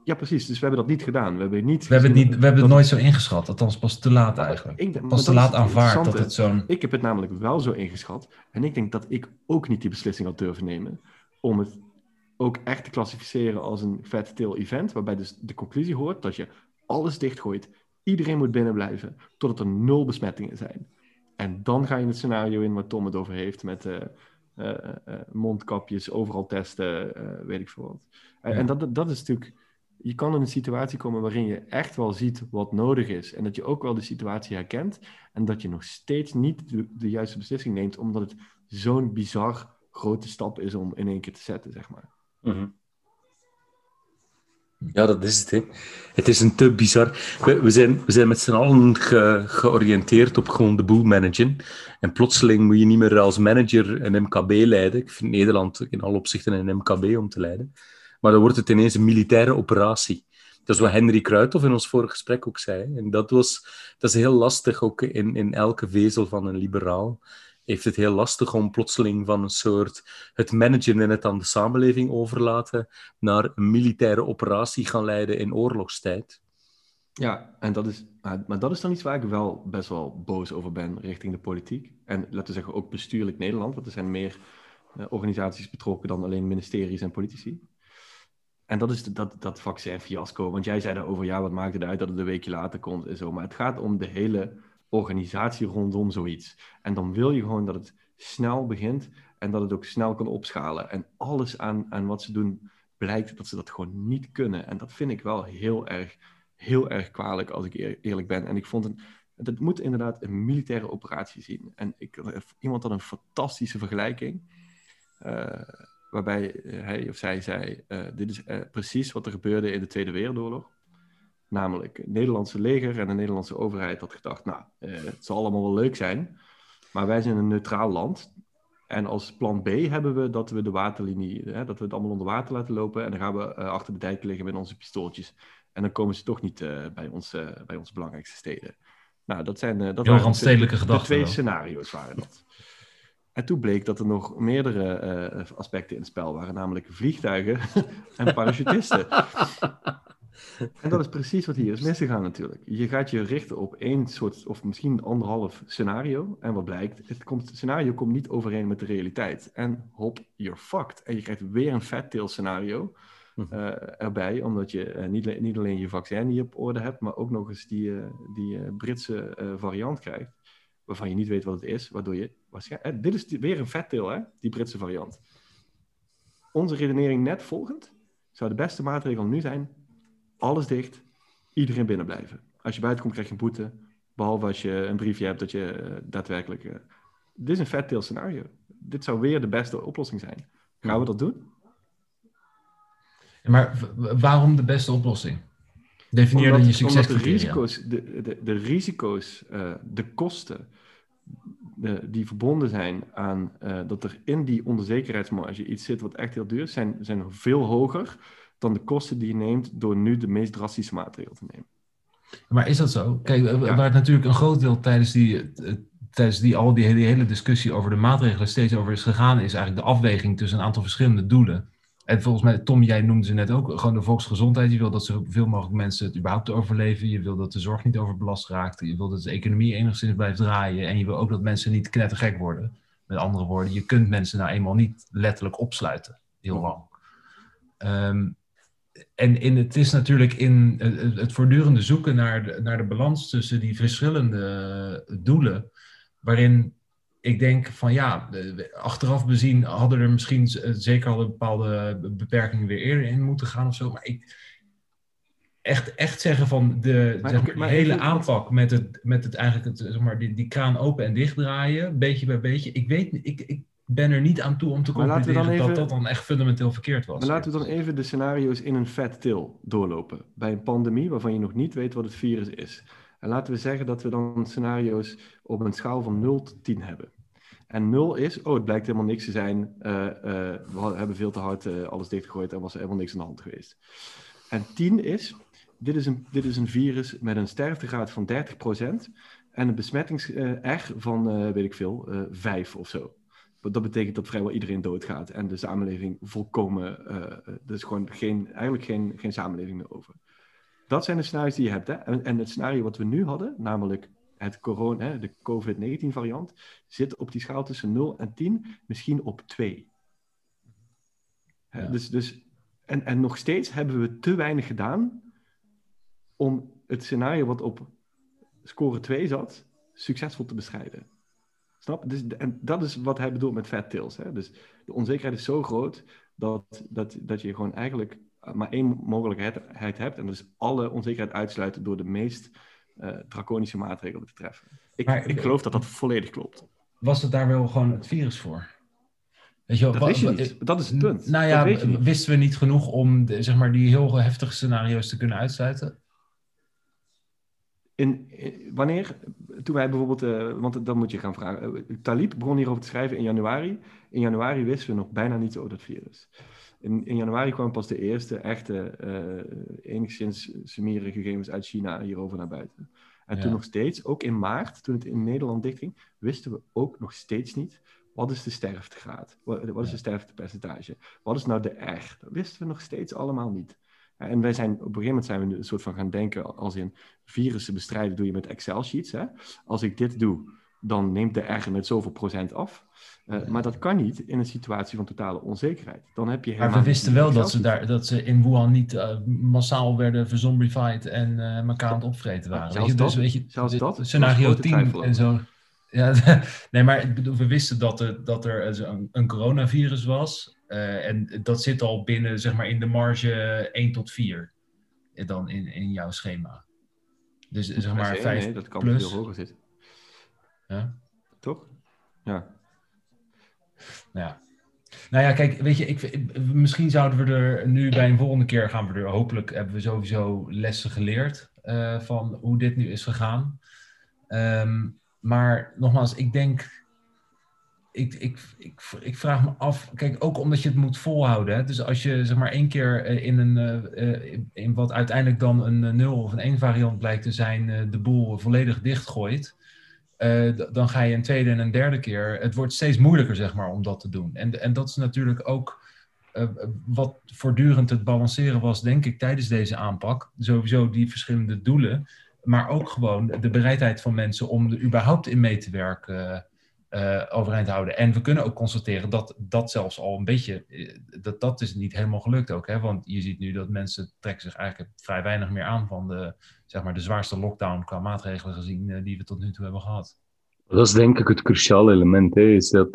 Ja, precies. Dus we hebben dat niet gedaan. We hebben, niet we hebben het, niet, we hebben het nooit zo ingeschat. Althans, pas te laat eigenlijk. Ik, pas te laat aanvaard dat het zo'n... Ik heb het namelijk wel zo ingeschat. En ik denk dat ik ook niet die beslissing had durven nemen om het ook echt te klassificeren als een fat tail event, waarbij dus de conclusie hoort dat je alles dichtgooit, iedereen moet binnenblijven, totdat er nul besmettingen zijn. En dan ga je het scenario in waar Tom het over heeft, met uh, uh, uh, mondkapjes, overal testen, weet ik veel wat. Ja. En dat, dat is natuurlijk, je kan in een situatie komen waarin je echt wel ziet wat nodig is. En dat je ook wel de situatie herkent. En dat je nog steeds niet de, de juiste beslissing neemt, omdat het zo'n bizar grote stap is om in één keer te zetten, zeg maar. -hmm. Ja, dat is het. Het is een te bizar. We, zijn, we zijn met z'n allen ge, georiënteerd op gewoon de boel managen. En plotseling moet je niet meer als manager een MKB leiden. Ik vind Nederland in alle opzichten een MKB om te leiden. Maar dan wordt het ineens een militaire operatie. Dat is wat Henry Kruithof in ons vorige gesprek ook zei. En dat, was, dat is heel lastig, ook in, in elke vezel van een liberaal heeft het heel lastig om plotseling van een soort het managen en het aan de samenleving overlaten naar een militaire operatie gaan leiden in oorlogstijd. Ja, en dat is, maar dat is dan iets waar ik wel best wel boos over ben richting de politiek. En laten we zeggen ook bestuurlijk Nederland, want er zijn meer uh, organisaties betrokken dan alleen ministeries en politici. En dat is dat, dat vaccin-fiasco. Want jij zei daarover, ja, wat maakt het uit dat het een weekje later komt en zo. Maar het gaat om de hele organisatie rondom zoiets. En dan wil je gewoon dat het snel begint en dat het ook snel kan opschalen. En alles aan, aan wat ze doen blijkt dat ze dat gewoon niet kunnen. En dat vind ik wel heel erg, heel erg kwalijk als ik eerlijk ben. En ik vond het, het moet inderdaad een militaire operatie zien. En ik, iemand had een fantastische vergelijking. Uh, waarbij hij of zij zei: uh, Dit is precies wat er gebeurde in de Tweede Wereldoorlog. Namelijk, het Nederlandse leger en de Nederlandse overheid had gedacht, nou, uh, het zal allemaal wel leuk zijn, maar wij zijn een neutraal land. En als plan B hebben we dat we de waterlinie, hè, dat we het allemaal onder water laten lopen en dan gaan we uh, achter de dijk liggen met onze pistooltjes. En dan komen ze toch niet uh, bij, ons, bij onze belangrijkste steden. Nou, dat zijn dat randstedelijke de, gedachten. De twee scenario's waren dat. En toen bleek dat er nog meerdere aspecten in het spel waren, namelijk vliegtuigen en parachutisten. En dat is precies wat hier is misgegaan natuurlijk. Je gaat je richten op één soort, of misschien anderhalf scenario. En wat blijkt, het, komt, het scenario komt niet overeen met de realiteit. En hop, you're fucked. En je krijgt weer een fat tail scenario uh, erbij. Omdat je uh, niet, niet alleen je vaccin niet op orde hebt, maar ook nog eens die, uh, die Britse variant krijgt. Waarvan je niet weet wat het is. Waardoor je waarschijnlijk... dit is weer een fat tail, hè? Die Britse variant. Onze redenering net volgend zou de beste maatregel nu zijn alles dicht, iedereen binnen blijven. Als je buiten komt, krijg je een boete. Behalve als je een briefje hebt dat je uh, daadwerkelijk. Uh, dit is een fat tail scenario. Dit zou weer de beste oplossing zijn. Gaan we dat doen? Maar waarom de beste oplossing? Definieer dan je succescriteria. de risico's, de, de, de risico's, uh, de kosten de, die verbonden zijn aan dat er in die onzekerheidsmarge iets zit wat echt heel duur is, zijn, zijn veel hoger dan de kosten die je neemt door nu de meest drastische maatregel te nemen. Maar is dat zo? Kijk, waar het natuurlijk een groot deel tijdens die, tijdens die, al die, die hele discussie over de maatregelen steeds over is gegaan, is eigenlijk de afweging tussen een aantal verschillende doelen. En volgens mij, Tom, jij noemde ze net ook, gewoon de volksgezondheid. Je wil dat zoveel mogelijk mensen het überhaupt overleven. Je wil dat de zorg niet overbelast raakt. Je wil dat de economie enigszins blijft draaien. En je wil ook dat mensen niet knettergek worden. Met andere woorden, je kunt mensen nou eenmaal niet letterlijk opsluiten. Heel lang. Ehm, en in, het is natuurlijk in het, voortdurende zoeken naar de, naar de balans tussen die verschillende doelen. Waarin ik denk van ja, achteraf bezien hadden er misschien zeker al een bepaalde beperkingen weer eerder in moeten gaan of zo. Maar ik echt, echt zeggen van de, zeg maar, hele aanpak met het, met het eigenlijk het, zeg maar, die, die kraan open en dichtdraaien, beetje bij beetje. Ik weet ik, ik ben er niet aan toe om te concluderen even, dat dat dan echt fundamenteel verkeerd was. Maar laten we dan even de scenario's in een vet til doorlopen. Bij een pandemie waarvan je nog niet weet wat het virus is. En laten we zeggen dat we dan scenario's op een schaal van 0 tot 10 hebben. En 0 is, oh, het blijkt helemaal niks te zijn. Uh, uh, we hebben veel te hard uh, alles dichtgegooid en was er helemaal niks aan de hand geweest. En 10 is, dit is een, dit is een virus met een sterftegraad van 30% en een besmettings-R van, weet ik veel, 5 of zo. Dat betekent dat vrijwel iedereen doodgaat en de samenleving volkomen, er is gewoon geen, eigenlijk geen, geen samenleving meer over. Dat zijn de scenario's die je hebt. Hè? En, en het scenario wat we nu hadden, namelijk het corona, de COVID-19 variant, zit op die schaal tussen 0 en 10, misschien op 2. Ja. Dus, dus, en, en nog steeds hebben we te weinig gedaan om het scenario wat op score 2 zat, succesvol te bestrijden. Snap? Dus, en dat is wat hij bedoelt met fat tails. Hè? Dus de onzekerheid is zo groot dat, dat, dat je gewoon eigenlijk maar één mogelijkheid hebt. En dat is alle onzekerheid uitsluiten door de meest uh, draconische maatregelen te treffen. Ik, maar, ik geloof dat dat volledig klopt. Was het daar wel gewoon het virus voor? Weet je, dat, wat, je niet. dat is het punt. Nou ja, wisten we niet genoeg om de, zeg maar, die heel heftige scenario's te kunnen uitsluiten? In, wanneer, toen wij bijvoorbeeld, uh, want dan moet je gaan vragen. Uh, Talib begon hierover te schrijven in januari. In januari wisten we nog bijna niets over dat virus. In, in januari kwam pas de eerste echte, uh, enigszins smerige gegevens uit China hierover naar buiten. En toen nog steeds, ook in maart, toen het in Nederland dichtging, wisten we ook nog steeds niet wat is de sterftegraad? Wat, wat is de sterftepercentage? Wat is nou de R? Dat wisten we nog steeds allemaal niet. En wij zijn, op een gegeven moment zijn we een soort van gaan denken als in virussen bestrijden doe je met Excel-sheets. Hè? Als ik dit doe, dan neemt de R met zoveel procent af. Uh, maar dat kan niet in een situatie van totale onzekerheid. Dan heb je maar we wisten wel dat ze, daar, dat ze in Wuhan niet uh, massaal werden verzombified en uh, elkaar aan het opvreten waren. Zelfs weet je? Dus, weet je, zelfs dat? Scenario 10 en zo. Ja, nee, maar ik bedoel, we wisten dat er, dat er een, een coronavirus was. en dat zit al binnen, zeg maar, in de marge 1 tot 4. Dan in, in jouw schema. Dus zeg maar 5 nee, dat kan plus. veel hoger zitten. Ja? Toch? Ja. Ja. Nou ja, kijk, weet je, ik, misschien zouden we er nu bij een volgende keer gaan we er, hopelijk hebben we sowieso lessen geleerd uh, van hoe dit nu is gegaan. Um, maar nogmaals, ik denk, ik, ik, ik, ik, vraag me af, kijk, ook omdat je het moet volhouden. Hè? Dus als je zeg maar één keer eh, in, een, uh, in wat uiteindelijk dan een 0 of een 1 variant blijkt te zijn, de boel volledig dichtgooit dan ga je een tweede en een derde keer. Het wordt steeds moeilijker, zeg maar, om dat te doen. En, en dat is natuurlijk ook wat voortdurend het balanceren was, denk ik, tijdens deze aanpak. Sowieso die verschillende doelen, maar ook gewoon de bereidheid van mensen om er überhaupt in mee te werken. Uh, overeind houden. En we kunnen ook constateren dat dat zelfs al een beetje, dat dat is niet helemaal gelukt ook. Hè? Want je ziet nu dat mensen trekken zich eigenlijk vrij weinig meer aan van de, zeg maar, de zwaarste lockdown qua maatregelen gezien uh, die we tot nu toe hebben gehad. Dat is denk ik het cruciale element, hè, is dat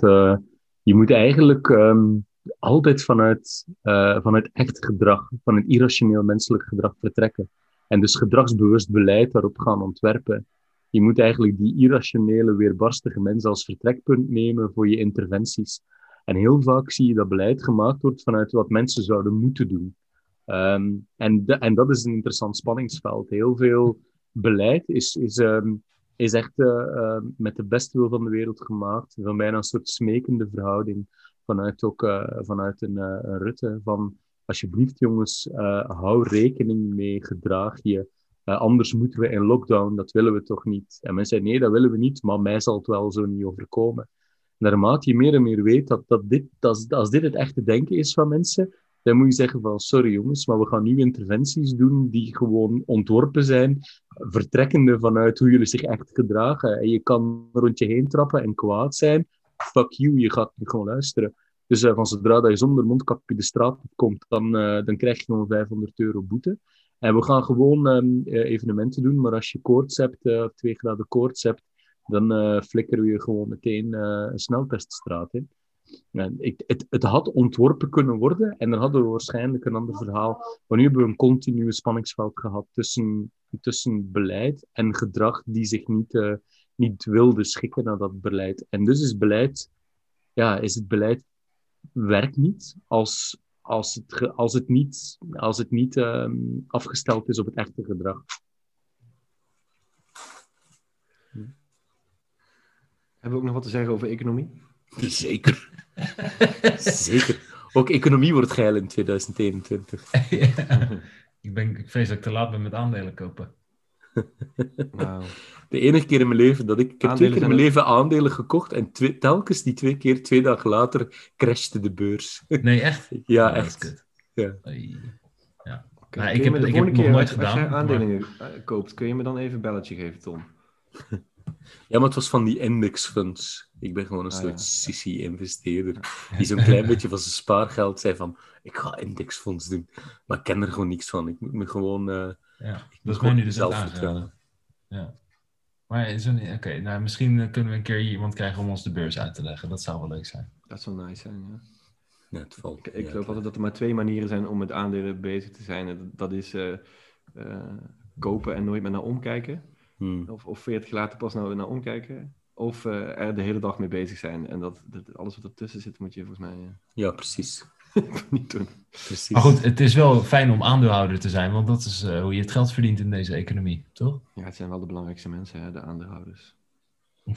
je moet eigenlijk um, altijd vanuit, vanuit echt gedrag, van irrationeel menselijk gedrag vertrekken. En dus gedragsbewust beleid daarop gaan ontwerpen je moet eigenlijk die irrationele, weerbarstige mensen als vertrekpunt nemen voor je interventies. En heel vaak zie je dat beleid gemaakt wordt vanuit wat mensen zouden moeten doen. Um, en, en dat is een interessant spanningsveld. Heel veel beleid is, is, um, is echt uh, uh, met de beste wil van de wereld gemaakt. Van bijna een soort smekende verhouding vanuit, ook, uh, vanuit een, een Rutte. Van alsjeblieft jongens, hou rekening mee, gedraag je Eh, anders moeten we in lockdown, dat willen we toch niet? En men zei, nee, dat willen we niet, maar mij zal het wel zo niet overkomen. Naarmate je meer en meer weet dat, dat dit, dat, als dit het echte denken is van mensen, dan moet je zeggen van, sorry jongens, maar we gaan nu interventies doen die gewoon ontworpen zijn, vertrekkende vanuit hoe jullie zich echt gedragen. En je kan rond je heen trappen en kwaad zijn. Fuck you, je gaat niet gewoon luisteren. Dus uh, van zodra dat je zonder mondkapje de straat komt, dan, uh, dan krijg je gewoon 500 euro boete. En we gaan gewoon um, evenementen doen, maar als je koorts hebt, twee graden koorts hebt, dan flikkeren we je gewoon meteen een snelteststraat in. En ik, het, het, had ontworpen kunnen worden en dan hadden we waarschijnlijk een ander verhaal. Maar nu hebben we een continue spanningsveld gehad tussen, tussen beleid en gedrag die zich niet, niet wilde schikken naar dat beleid. En dus is beleid, ja, is het beleid werkt niet als, als, het, als het niet, als het niet um, afgesteld is op het echte gedrag. Hebben we ook nog wat te zeggen over economie? Zeker. Zeker. Ook economie wordt geil in 2021. ja. ik, ben, ik vrees dat ik te laat ben met aandelen kopen. Nou. De enige keer in mijn leven dat ik... Ik heb twee keer in mijn leven aandelen gekocht en twee, telkens die twee keer, twee dagen later, crashte de beurs. Nee, echt? ja, echt. Ja. ja. Nou, ik heb, ik heb het nog nooit gedaan. Als je aandelen maar... koopt, kun je me dan even een belletje geven, Tom? Ja, maar het was van die indexfunds. Ik ben gewoon een ah, soort ja. sissy-investeerder. Die zo'n klein beetje van zijn spaargeld zei van... Ik ga indexfonds doen. Maar ik ken er gewoon niks van. Ik moet me gewoon... Uh, ja, ik dat is mij nu dus zelf vertrouwen. Ja. Maar oké, okay, nou, misschien kunnen we een keer iemand krijgen om ons de beurs uit te leggen. Dat zou wel leuk zijn. Dat zou nice zijn, ja. ja het valt, ik ik geloof altijd dat er maar twee manieren zijn om met aandelen bezig te zijn. Dat is uh, uh, kopen en nooit meer naar omkijken. Hmm. Of, of 40 later pas naar, naar omkijken. Of uh, er de hele dag mee bezig zijn. En dat, dat, alles wat ertussen zit, moet je volgens mij. Uh... Ja, precies. niet doen. Precies. Maar goed, het is wel fijn om aandeelhouder te zijn, want dat is uh, hoe je het geld verdient in deze economie, toch? Ja, het zijn wel de belangrijkste mensen, hè, de aandeelhouders.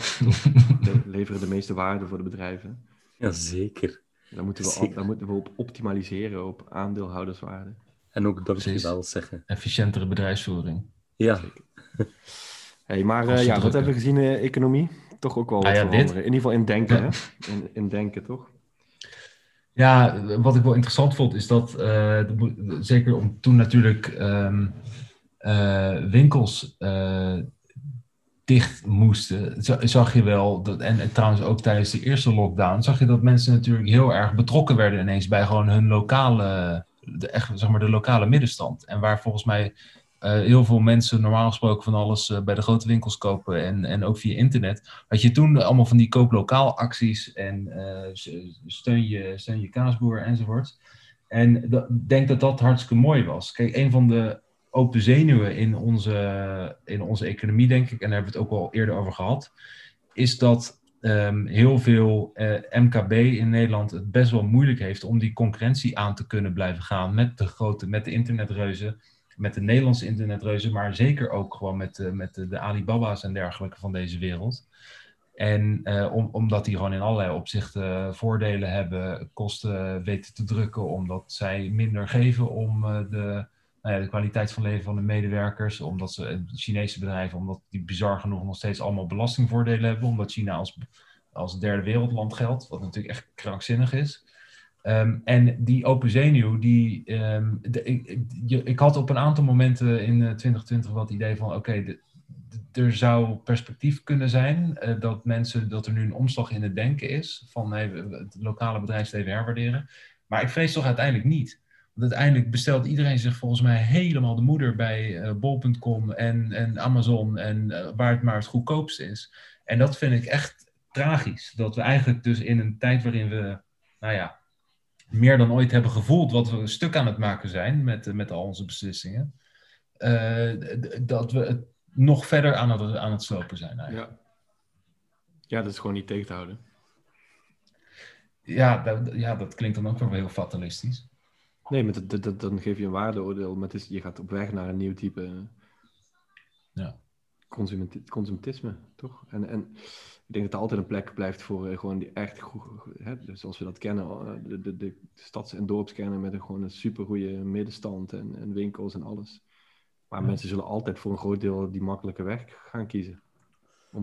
de, leveren de meeste waarde voor de bedrijven. Ja, zeker. Daar moeten we, op, daar moeten we op optimaliseren, op aandeelhouderswaarde. En ook dankjewel zeggen. Efficiëntere bedrijfsvoering. Ja. Hey, maar uh, ja, wat hebben we gezien in uh, economie? Toch ook wel wat ah, ja, In ieder geval in denken, hè? In, in, denken, toch? Ja, wat ik wel interessant vond is dat, uh, zeker om toen natuurlijk um, winkels dicht moesten, zag je wel, dat, en, en, trouwens ook tijdens de eerste lockdown, zag je dat mensen natuurlijk heel erg betrokken werden ineens bij gewoon hun lokale, de, echt, zeg maar de lokale middenstand. En waar volgens mij heel veel mensen normaal gesproken van alles uh, bij de grote winkels kopen en, en ook via internet. Had je toen allemaal van die kooplokaal acties en uh, steun, je, steun je kaasboer enzovoort. En ik denk dat dat hartstikke mooi was. Kijk, een van de open zenuwen in onze, in onze economie, denk ik, en daar hebben we het ook al eerder over gehad, is dat um, heel veel MKB in Nederland het best wel moeilijk heeft om die concurrentie aan te kunnen blijven gaan met de grote, met de internetreuzen met de Nederlandse internetreuzen, maar zeker ook gewoon met, uh, met de, de, Alibaba's en dergelijke van deze wereld. En om, omdat die gewoon in allerlei opzichten voordelen hebben, kosten weten te drukken, omdat zij minder geven om de, nou ja, de kwaliteit van leven van de medewerkers, omdat ze Chinese bedrijven, omdat die bizar genoeg nog steeds allemaal belastingvoordelen hebben, omdat China als, als derde wereldland geldt, wat natuurlijk echt krankzinnig is. Um, en die open zenuw, die, um, de, ik, ik, had op een aantal momenten in uh, 2020 wel het idee van, oké, er zou perspectief kunnen zijn uh, dat mensen, dat er nu een omslag in het denken is, van hey, het lokale bedrijfsleven herwaarderen. Maar ik vrees toch uiteindelijk niet. Want uiteindelijk bestelt iedereen zich volgens mij helemaal de moeder bij uh, bol.com en, en Amazon en waar het maar het goedkoopst is. En dat vind ik echt tragisch. Dat we eigenlijk dus in een tijd waarin we, nou ja, meer dan ooit hebben gevoeld wat we een stuk aan het maken zijn met, met al onze beslissingen, uh, dat we het nog verder aan het, aan het slopen zijn. Eigenlijk. Ja. ja, dat is gewoon niet tegen te houden. Ja, dat, ja, dat klinkt dan ook wel heel fatalistisch. Nee, maar dat, dat, dan geef je een waardeoordeel, maar het is, je gaat op weg naar een nieuw type ja. Consumentisme, toch? En, en ik denk dat er altijd een plek blijft voor uh, gewoon die echt goed, hè, dus zoals we dat kennen, uh, de, de, de stads- en dorpskernen met een gewoon een supergoeie middenstand en, en winkels en alles. Maar mensen zullen altijd voor een groot deel die makkelijke weg gaan kiezen.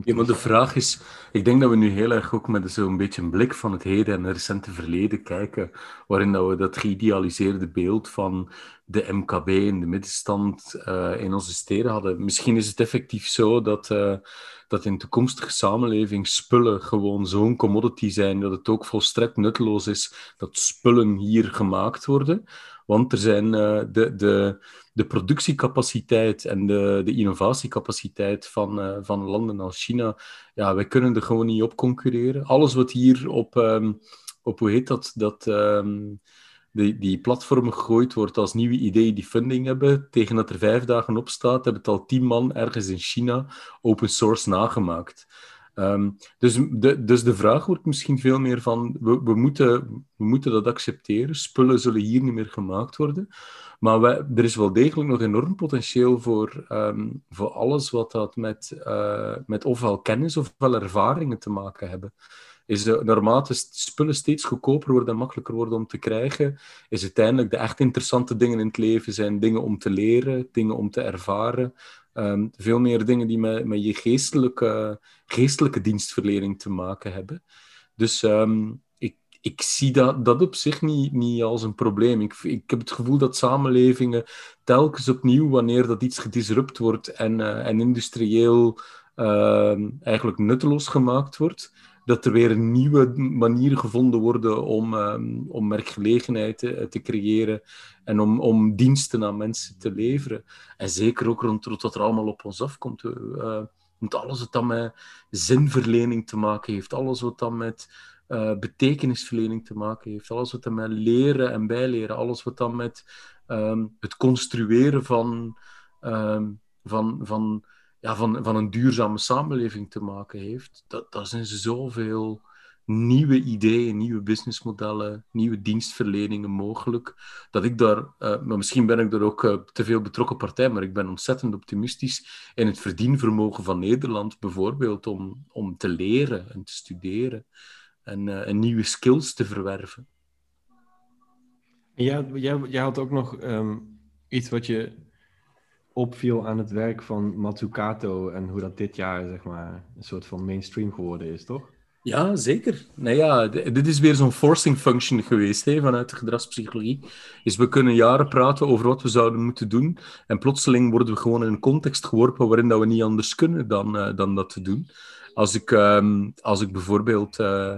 Ja, maar de vraag is, ik denk dat we nu heel erg ook met zo'n beetje een blik van het heden en het recente verleden kijken, waarin dat we dat geïdealiseerde beeld van de MKB en de middenstand eh, in onze steden hadden. Misschien is het effectief zo dat, eh, dat in de toekomstige samenleving spullen gewoon zo'n commodity zijn dat het ook volstrekt nutteloos is dat spullen hier gemaakt worden. Want er zijn eh, de, de, de productiecapaciteit en de, de innovatiecapaciteit van, eh, van landen als China, ja, wij kunnen er gewoon niet op concurreren. Alles wat hier op, ehm, op hoe heet dat, dat ehm, die, die platformen gegooid wordt als nieuwe ideeën die funding hebben, tegen dat er vijf dagen op staat, hebben het al tien man ergens in China open source nagemaakt. Ehm, dus, de, dus de vraag wordt misschien veel meer van, we, moeten, moeten dat accepteren, spullen zullen hier niet meer gemaakt worden, maar er is wel degelijk nog enorm potentieel voor, ehm, voor alles wat dat met, eh, met ofwel kennis ofwel ervaringen te maken hebben. Is de, naarmate spullen steeds goedkoper worden en makkelijker worden om te krijgen, is uiteindelijk de echt interessante dingen in het leven zijn dingen om te leren, dingen om te ervaren. Ehm, veel meer dingen die met, met je geestelijke, dienstverlening te maken hebben. Dus ehm, ik, ik zie dat, dat op zich niet, niet als een probleem. Ik, ik heb het gevoel dat samenlevingen telkens opnieuw, wanneer dat iets gedisrupt wordt en, uh, en industrieel uh, eigenlijk nutteloos gemaakt wordt, dat er weer nieuwe manieren gevonden worden om, um, om werkgelegenheid te, te, creëren en om, om diensten aan mensen te leveren. En zeker ook rond, wat er allemaal op ons afkomt. Uh, alles wat dan met zinverlening te maken heeft, alles wat dan met betekenisverlening te maken heeft, alles wat dan met leren en bijleren, alles wat dan met um, het construeren van, um, van, van, ja, van, van een duurzame samenleving te maken heeft, dat, dat zijn zoveel nieuwe ideeën, nieuwe businessmodellen, nieuwe dienstverleningen mogelijk, dat ik daar, uh, maar misschien ben ik er ook uh, te veel betrokken partij, maar ik ben ontzettend optimistisch in het verdienvermogen van Nederland, bijvoorbeeld om, om te leren en te studeren en, en nieuwe skills te verwerven. Jij, jij, jij had ook nog um, iets wat je opviel aan het werk van Matsukato en hoe dat dit jaar zeg maar een soort van mainstream geworden is, toch? Ja, zeker. Nou ja, dit is weer zo'n forcing function geweest hè, vanuit de gedragspsychologie. Is we kunnen jaren praten over wat we zouden moeten doen en plotseling worden we gewoon in een context geworpen waarin dat we niet anders kunnen dan, uh, dan dat te doen. Als ik, um, als ik bijvoorbeeld uh,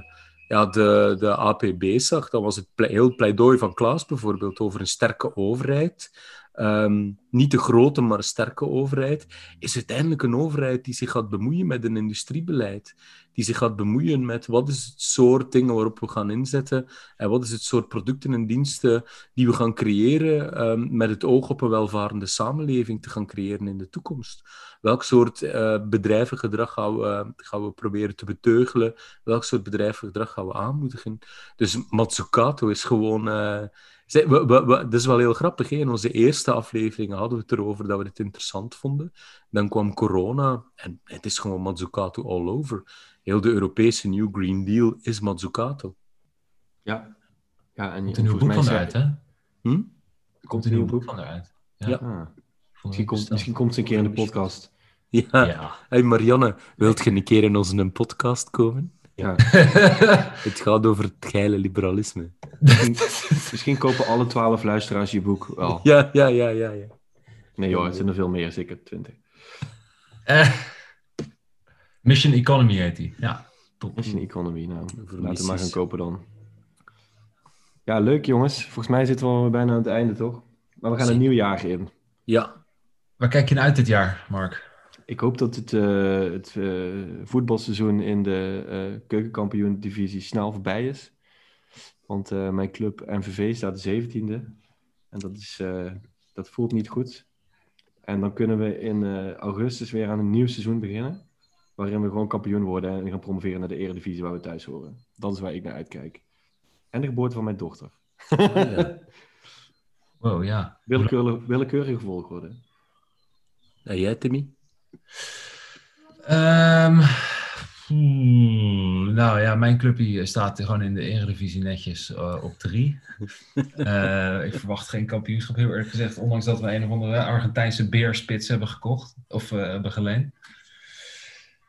ja, de, de APB zag, dan was het heel pleidooi van Klaas bijvoorbeeld over een sterke overheid. Um, niet de grote, maar sterke overheid, is uiteindelijk een overheid die zich gaat bemoeien met een industriebeleid. Die zich gaat bemoeien met wat is het soort dingen waarop we gaan inzetten en wat is het soort producten en diensten die we gaan creëren um, met het oog op een welvarende samenleving te gaan creëren in de toekomst. Welk soort uh, bedrijvengedrag gaan we, gaan we proberen te beteugelen? Welk soort bedrijvengedrag gaan we aanmoedigen? Dus Matsukato is gewoon... Uh, we, we, we, dat is wel heel grappig. Hè? In onze eerste afleveringen hadden we het erover dat we het interessant vonden. Dan kwam corona en het is gewoon Mazzucato all over. Heel de Europese New Green Deal is Mazzucato. Ja. ja en, komt een nieuw boek van eruit, hè? Hm? Komt een nieuw boek van eruit. Ja. ja. Ah. Misschien, komt, misschien komt ze een keer in de podcast. Ja. ja. Hey Marianne, wilt je een keer in onze podcast komen? Ja. het gaat over het geile liberalisme. Misschien, misschien, kopen alle twaalf luisteraars je boek wel. Ja, ja, ja, ja. ja. Nee joh, het zijn er veel meer, zeker twintig. Uh, Mission Economy heet die. Ja, top. Mission Economy, nou, laten we maar gaan kopen dan. Ja, leuk jongens. Volgens mij zitten we al bijna aan het einde, toch? Maar we gaan een nieuw jaar in. Ja. Waar kijk je naar uit dit jaar, Mark? Ik hoop dat het, uh, het uh, voetbalseizoen in de uh, keukenkampioen-divisie snel voorbij is. Want mijn club MVV staat de 17e. En dat, is, dat voelt niet goed. En dan kunnen we in augustus weer aan een nieuw seizoen beginnen. Waarin we gewoon kampioen worden en gaan promoveren naar de eredivisie waar we thuis horen. Dat is waar ik naar uitkijk. En de geboorte van mijn dochter. Oh, ja. wow, ja. Willekeurig, willekeurige volgorde. En jij, Timmy? Um, nou ja, mijn clubje staat gewoon in de Eredivisie netjes uh, op drie. uh, ik verwacht geen kampioenschap, heel eerlijk gezegd. Ondanks dat we een of andere Argentijnse beerspits hebben gekocht. Of uh, hebben geleend.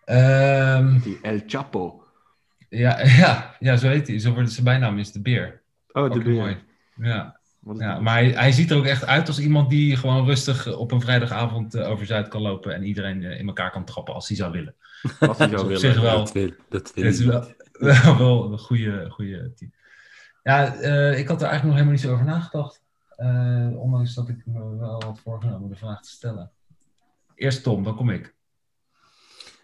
Um, Die El Chapo. Ja, ja, ja, zo heet hij. Zo wordt zijn bijnaam is de beer. Oh, de beer. Mooi. Ja. Ja, maar hij, hij, ziet er ook echt uit als iemand die gewoon rustig op een vrijdagavond over Zuid kan lopen en iedereen in elkaar kan trappen als hij zou willen. Als hij zou willen. Wel, dat wil, dat wil is wel, wel, wel een goede, goede team. Ja, uh, ik had er eigenlijk nog helemaal niet zo over nagedacht. Uh, ondanks dat ik me wel had voorgenomen de vraag te stellen. Eerst Tom, dan kom ik.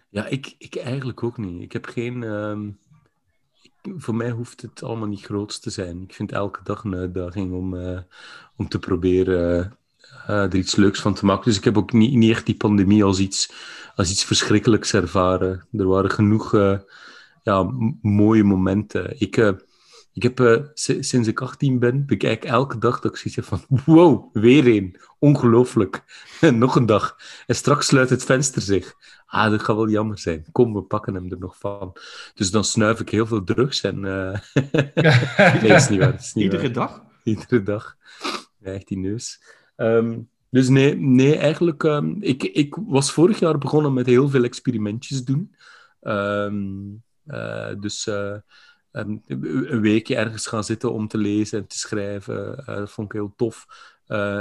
Ja, ik, ik eigenlijk ook niet. Ik heb geen... Um, ik, voor mij hoeft het allemaal niet groot te zijn. Ik vind elke dag een uitdaging om, uh, om te proberen er iets leuks van te maken. Dus ik heb ook niet, niet echt die pandemie als iets als iets verschrikkelijks ervaren. Er waren genoeg ja, mooie momenten. Ik, ik heb uh, sinds ik 18 ben, bekijk elke dag dat ik zoiets heb van wow, weer een. Ongelooflijk. nog een dag. En straks sluit het venster zich. Ah, dat gaat wel jammer zijn. Kom, we pakken hem er nog van. Dus dan snuif ik heel veel drugs en... nee, is niet waar. Is niet Iedere waar. dag? Iedere dag. Ja, echt die neus. Um, dus nee, nee eigenlijk, um, ik, ik was vorig jaar begonnen met heel veel experimentjes doen. Um, uh, dus uh, um, een weekje ergens gaan zitten om te lezen en te schrijven, uh, dat vond ik heel tof.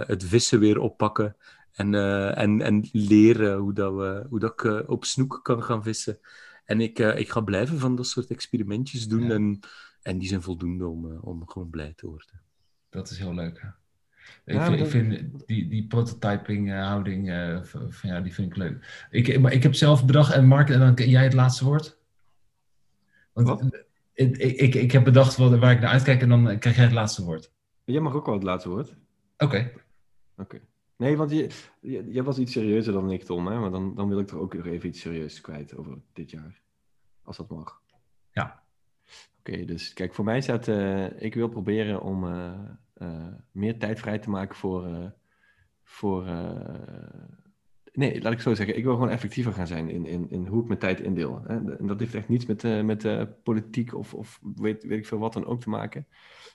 het vissen weer oppakken en, en, en leren hoe, dat we, hoe dat ik op snoek kan gaan vissen. En ik, ik ga blijven van dat soort experimentjes doen ja. en, en die zijn voldoende om, om gewoon blij te worden. Dat is heel leuk, hè? Ik, ja, vind, ik vind die, die prototyping uh, houding, uh, van, ja, die vind ik leuk. Ik, maar ik heb zelf bedacht, en Mark, en dan jij het laatste woord. Want wat? Ik, ik, ik heb bedacht wat, waar ik naar uitkijk en dan krijg jij het laatste woord. Jij mag ook wel het laatste woord. Oké. Okay. Oké. Okay. Nee, want je, je, jij was iets serieuzer dan ik, Tom, hè? Maar dan, dan wil ik er ook nog even iets serieus kwijt over dit jaar. Als dat mag. Ja. Oké, okay, dus kijk, voor mij staat, uh, ik wil proberen om uh, meer tijd vrij te maken voor. Voor nee, laat ik zo zeggen. Ik wil gewoon effectiever gaan zijn in, in, in hoe ik mijn tijd indeel. Hè? En dat heeft echt niets met, met politiek of, of weet, weet ik veel wat dan ook te maken.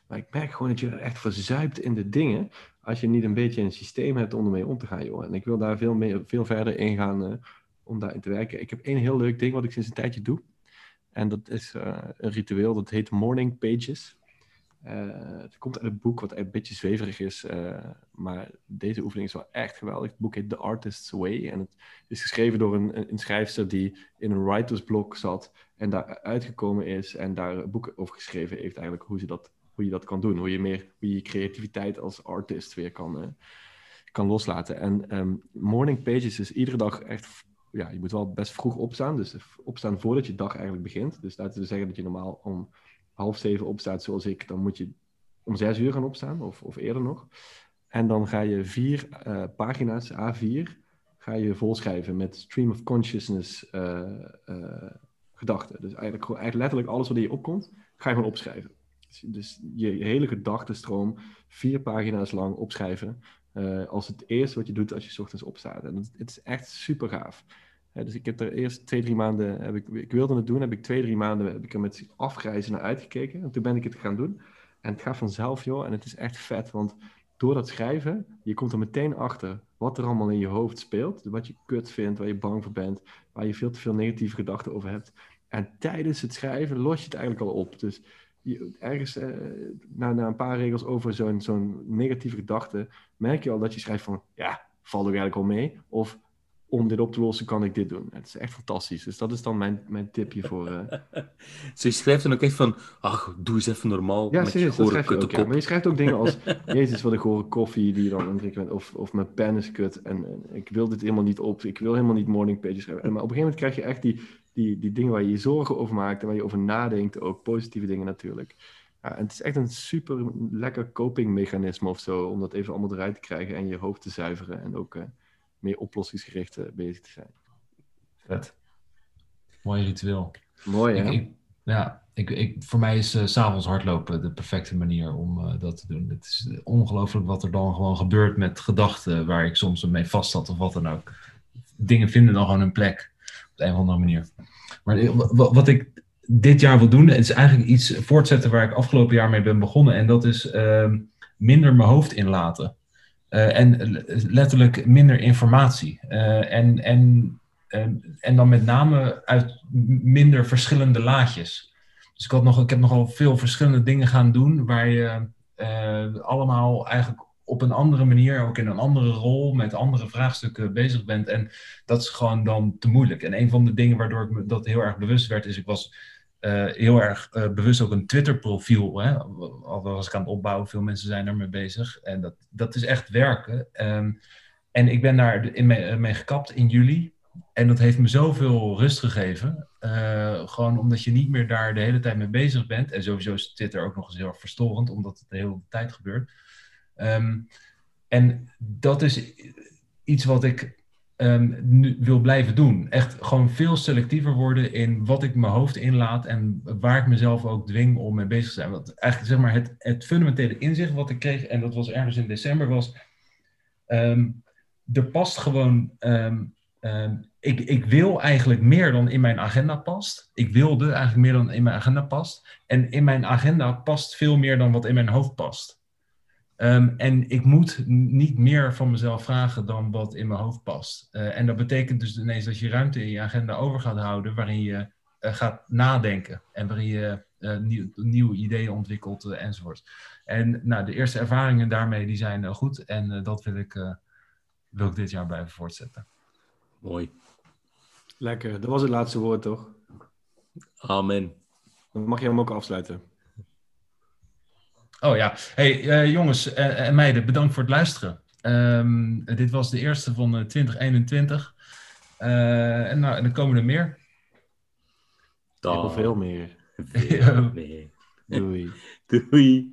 Maar ik merk gewoon dat je echt verzuipt in de dingen. Als je niet een beetje een systeem hebt om ermee om te gaan, joh. En ik wil daar veel, meer, veel verder in gaan om daarin te werken. Ik heb één heel leuk ding wat ik sinds een tijdje doe. En dat is een ritueel, dat heet Morning Pages. Uh, het komt uit een boek wat een beetje zweverig is, uh, maar deze oefening is wel echt geweldig. Het boek heet The Artist's Way en het is geschreven door een, een schrijfster die in een writersblok zat en daar uitgekomen is en daar een boek over geschreven heeft eigenlijk hoe, ze dat, hoe je dat kan doen. Hoe je meer hoe je, creativiteit als artist weer kan, kan loslaten. En um, Morning Pages is iedere dag echt ja, je moet wel best vroeg opstaan. Dus opstaan voordat je dag eigenlijk begint. Dus laten we zeggen dat je normaal om half zeven opstaat zoals ik. Dan moet je om zes uur gaan opstaan of, of eerder nog. En dan ga je vier uh, pagina's, A4, ga je volschrijven met stream of consciousness uh, uh, gedachten. Dus eigenlijk, eigenlijk letterlijk alles wat in je opkomt, ga je gewoon opschrijven. Dus, dus je, hele gedachtenstroom, vier pagina's lang opschrijven. Als het eerste wat je doet als je ochtends opstaat. En het is echt super gaaf. Dus ik heb er eerst twee, drie maanden, heb ik, ik wilde het doen, heb ik twee, drie maanden heb ik er met afgrijzen naar uitgekeken. En toen ben ik het gaan doen. En het gaat vanzelf, joh. En het is echt vet, want door dat schrijven, je komt er meteen achter wat er allemaal in je hoofd speelt. Wat je kut vindt, waar je bang voor bent, waar je veel te veel negatieve gedachten over hebt. En tijdens het schrijven los je het eigenlijk al op. Dus je, ergens uh, na, na, een paar regels over zo'n zo'n negatieve gedachte, merk je al dat je schrijft van, ja, valt er eigenlijk al mee? Of om dit op te lossen kan ik dit doen. Het is echt fantastisch. Dus dat is dan mijn, mijn tipje voor... Uh... dus je schrijft dan ook echt van, ach, doe eens even normaal ja, met serieus, je je ook, ja. Maar je schrijft ook dingen als, jezus, wat een gore koffie die je dan aan bent. Of, of mijn pen is kut en, en, ik wil dit helemaal niet op. Ik wil helemaal niet morning pages schrijven. En, maar op een gegeven moment krijg je echt die, die, die dingen waar je je zorgen over maakt en waar je over nadenkt. Ook positieve dingen natuurlijk. Ja, en het is echt een super lekker copingmechanisme of zo, om dat even allemaal eruit te krijgen en je hoofd te zuiveren en ook uh, meer oplossingsgericht uh, bezig te zijn. Vet. Mooi ritueel. Mooi, hè? Ik, ik, ja, ik, ik, voor mij is uh, s'avonds hardlopen de perfecte manier om dat te doen. Het is ongelooflijk wat er dan gewoon gebeurt met gedachten waar ik soms mee vast zat of wat dan ook. Dingen vinden dan gewoon een plek een of andere manier. Maar eh, wat ik dit jaar wil doen, is eigenlijk iets voortzetten waar ik afgelopen jaar mee ben begonnen. En dat is ehm, minder mijn hoofd inlaten. Uh, en letterlijk minder informatie. Uh, en, en, en dan met name uit minder verschillende laadjes. Dus ik, had nog, ik heb nogal veel verschillende dingen gaan doen waar je allemaal eigenlijk op een andere manier, ook in een andere rol, met andere vraagstukken bezig bent. En dat is gewoon dan te moeilijk. En een van de dingen waardoor ik me dat heel erg bewust werd, is ik was heel erg uh, bewust ook een Twitter-profiel. Al was ik aan het opbouwen, veel mensen zijn ermee bezig. En dat, dat is echt werken. Um, en ik ben daar in mee, mee, gekapt in juli. En dat heeft me zoveel rust gegeven. Gewoon omdat je niet meer daar de hele tijd mee bezig bent. En sowieso is Twitter ook nog eens heel erg verstorend, omdat het de hele tijd gebeurt. Um, en dat is iets wat ik um, nu wil blijven doen. Echt gewoon veel selectiever worden in wat ik mijn hoofd inlaat en waar ik mezelf ook dwing om mee bezig te zijn. Want eigenlijk zeg maar het, het fundamentele inzicht wat ik kreeg, en dat was ergens in december, was um, er past gewoon. Um, ik, ik wil eigenlijk meer dan in mijn agenda past. Ik wilde eigenlijk meer dan in mijn agenda past. En in mijn agenda past veel meer dan wat in mijn hoofd past. Um, en ik moet niet meer van mezelf vragen dan wat in mijn hoofd past. Uh, en dat betekent dus ineens dat je ruimte in je agenda over gaat houden waarin je uh, gaat nadenken en waarin je uh, nieuw, nieuwe ideeën ontwikkelt enzovoort. En nou, de eerste ervaringen daarmee die zijn goed en dat wil ik, wil ik dit jaar blijven voortzetten. Mooi. Lekker, dat was het laatste woord toch? Amen. Dan mag je hem ook afsluiten. Oh ja. Hey eh, jongens en meiden, bedankt voor het luisteren. Ehm, dit was de eerste van 2021. en nou, en er komen er meer. Heel veel meer. Veel meer. Doei. Doei.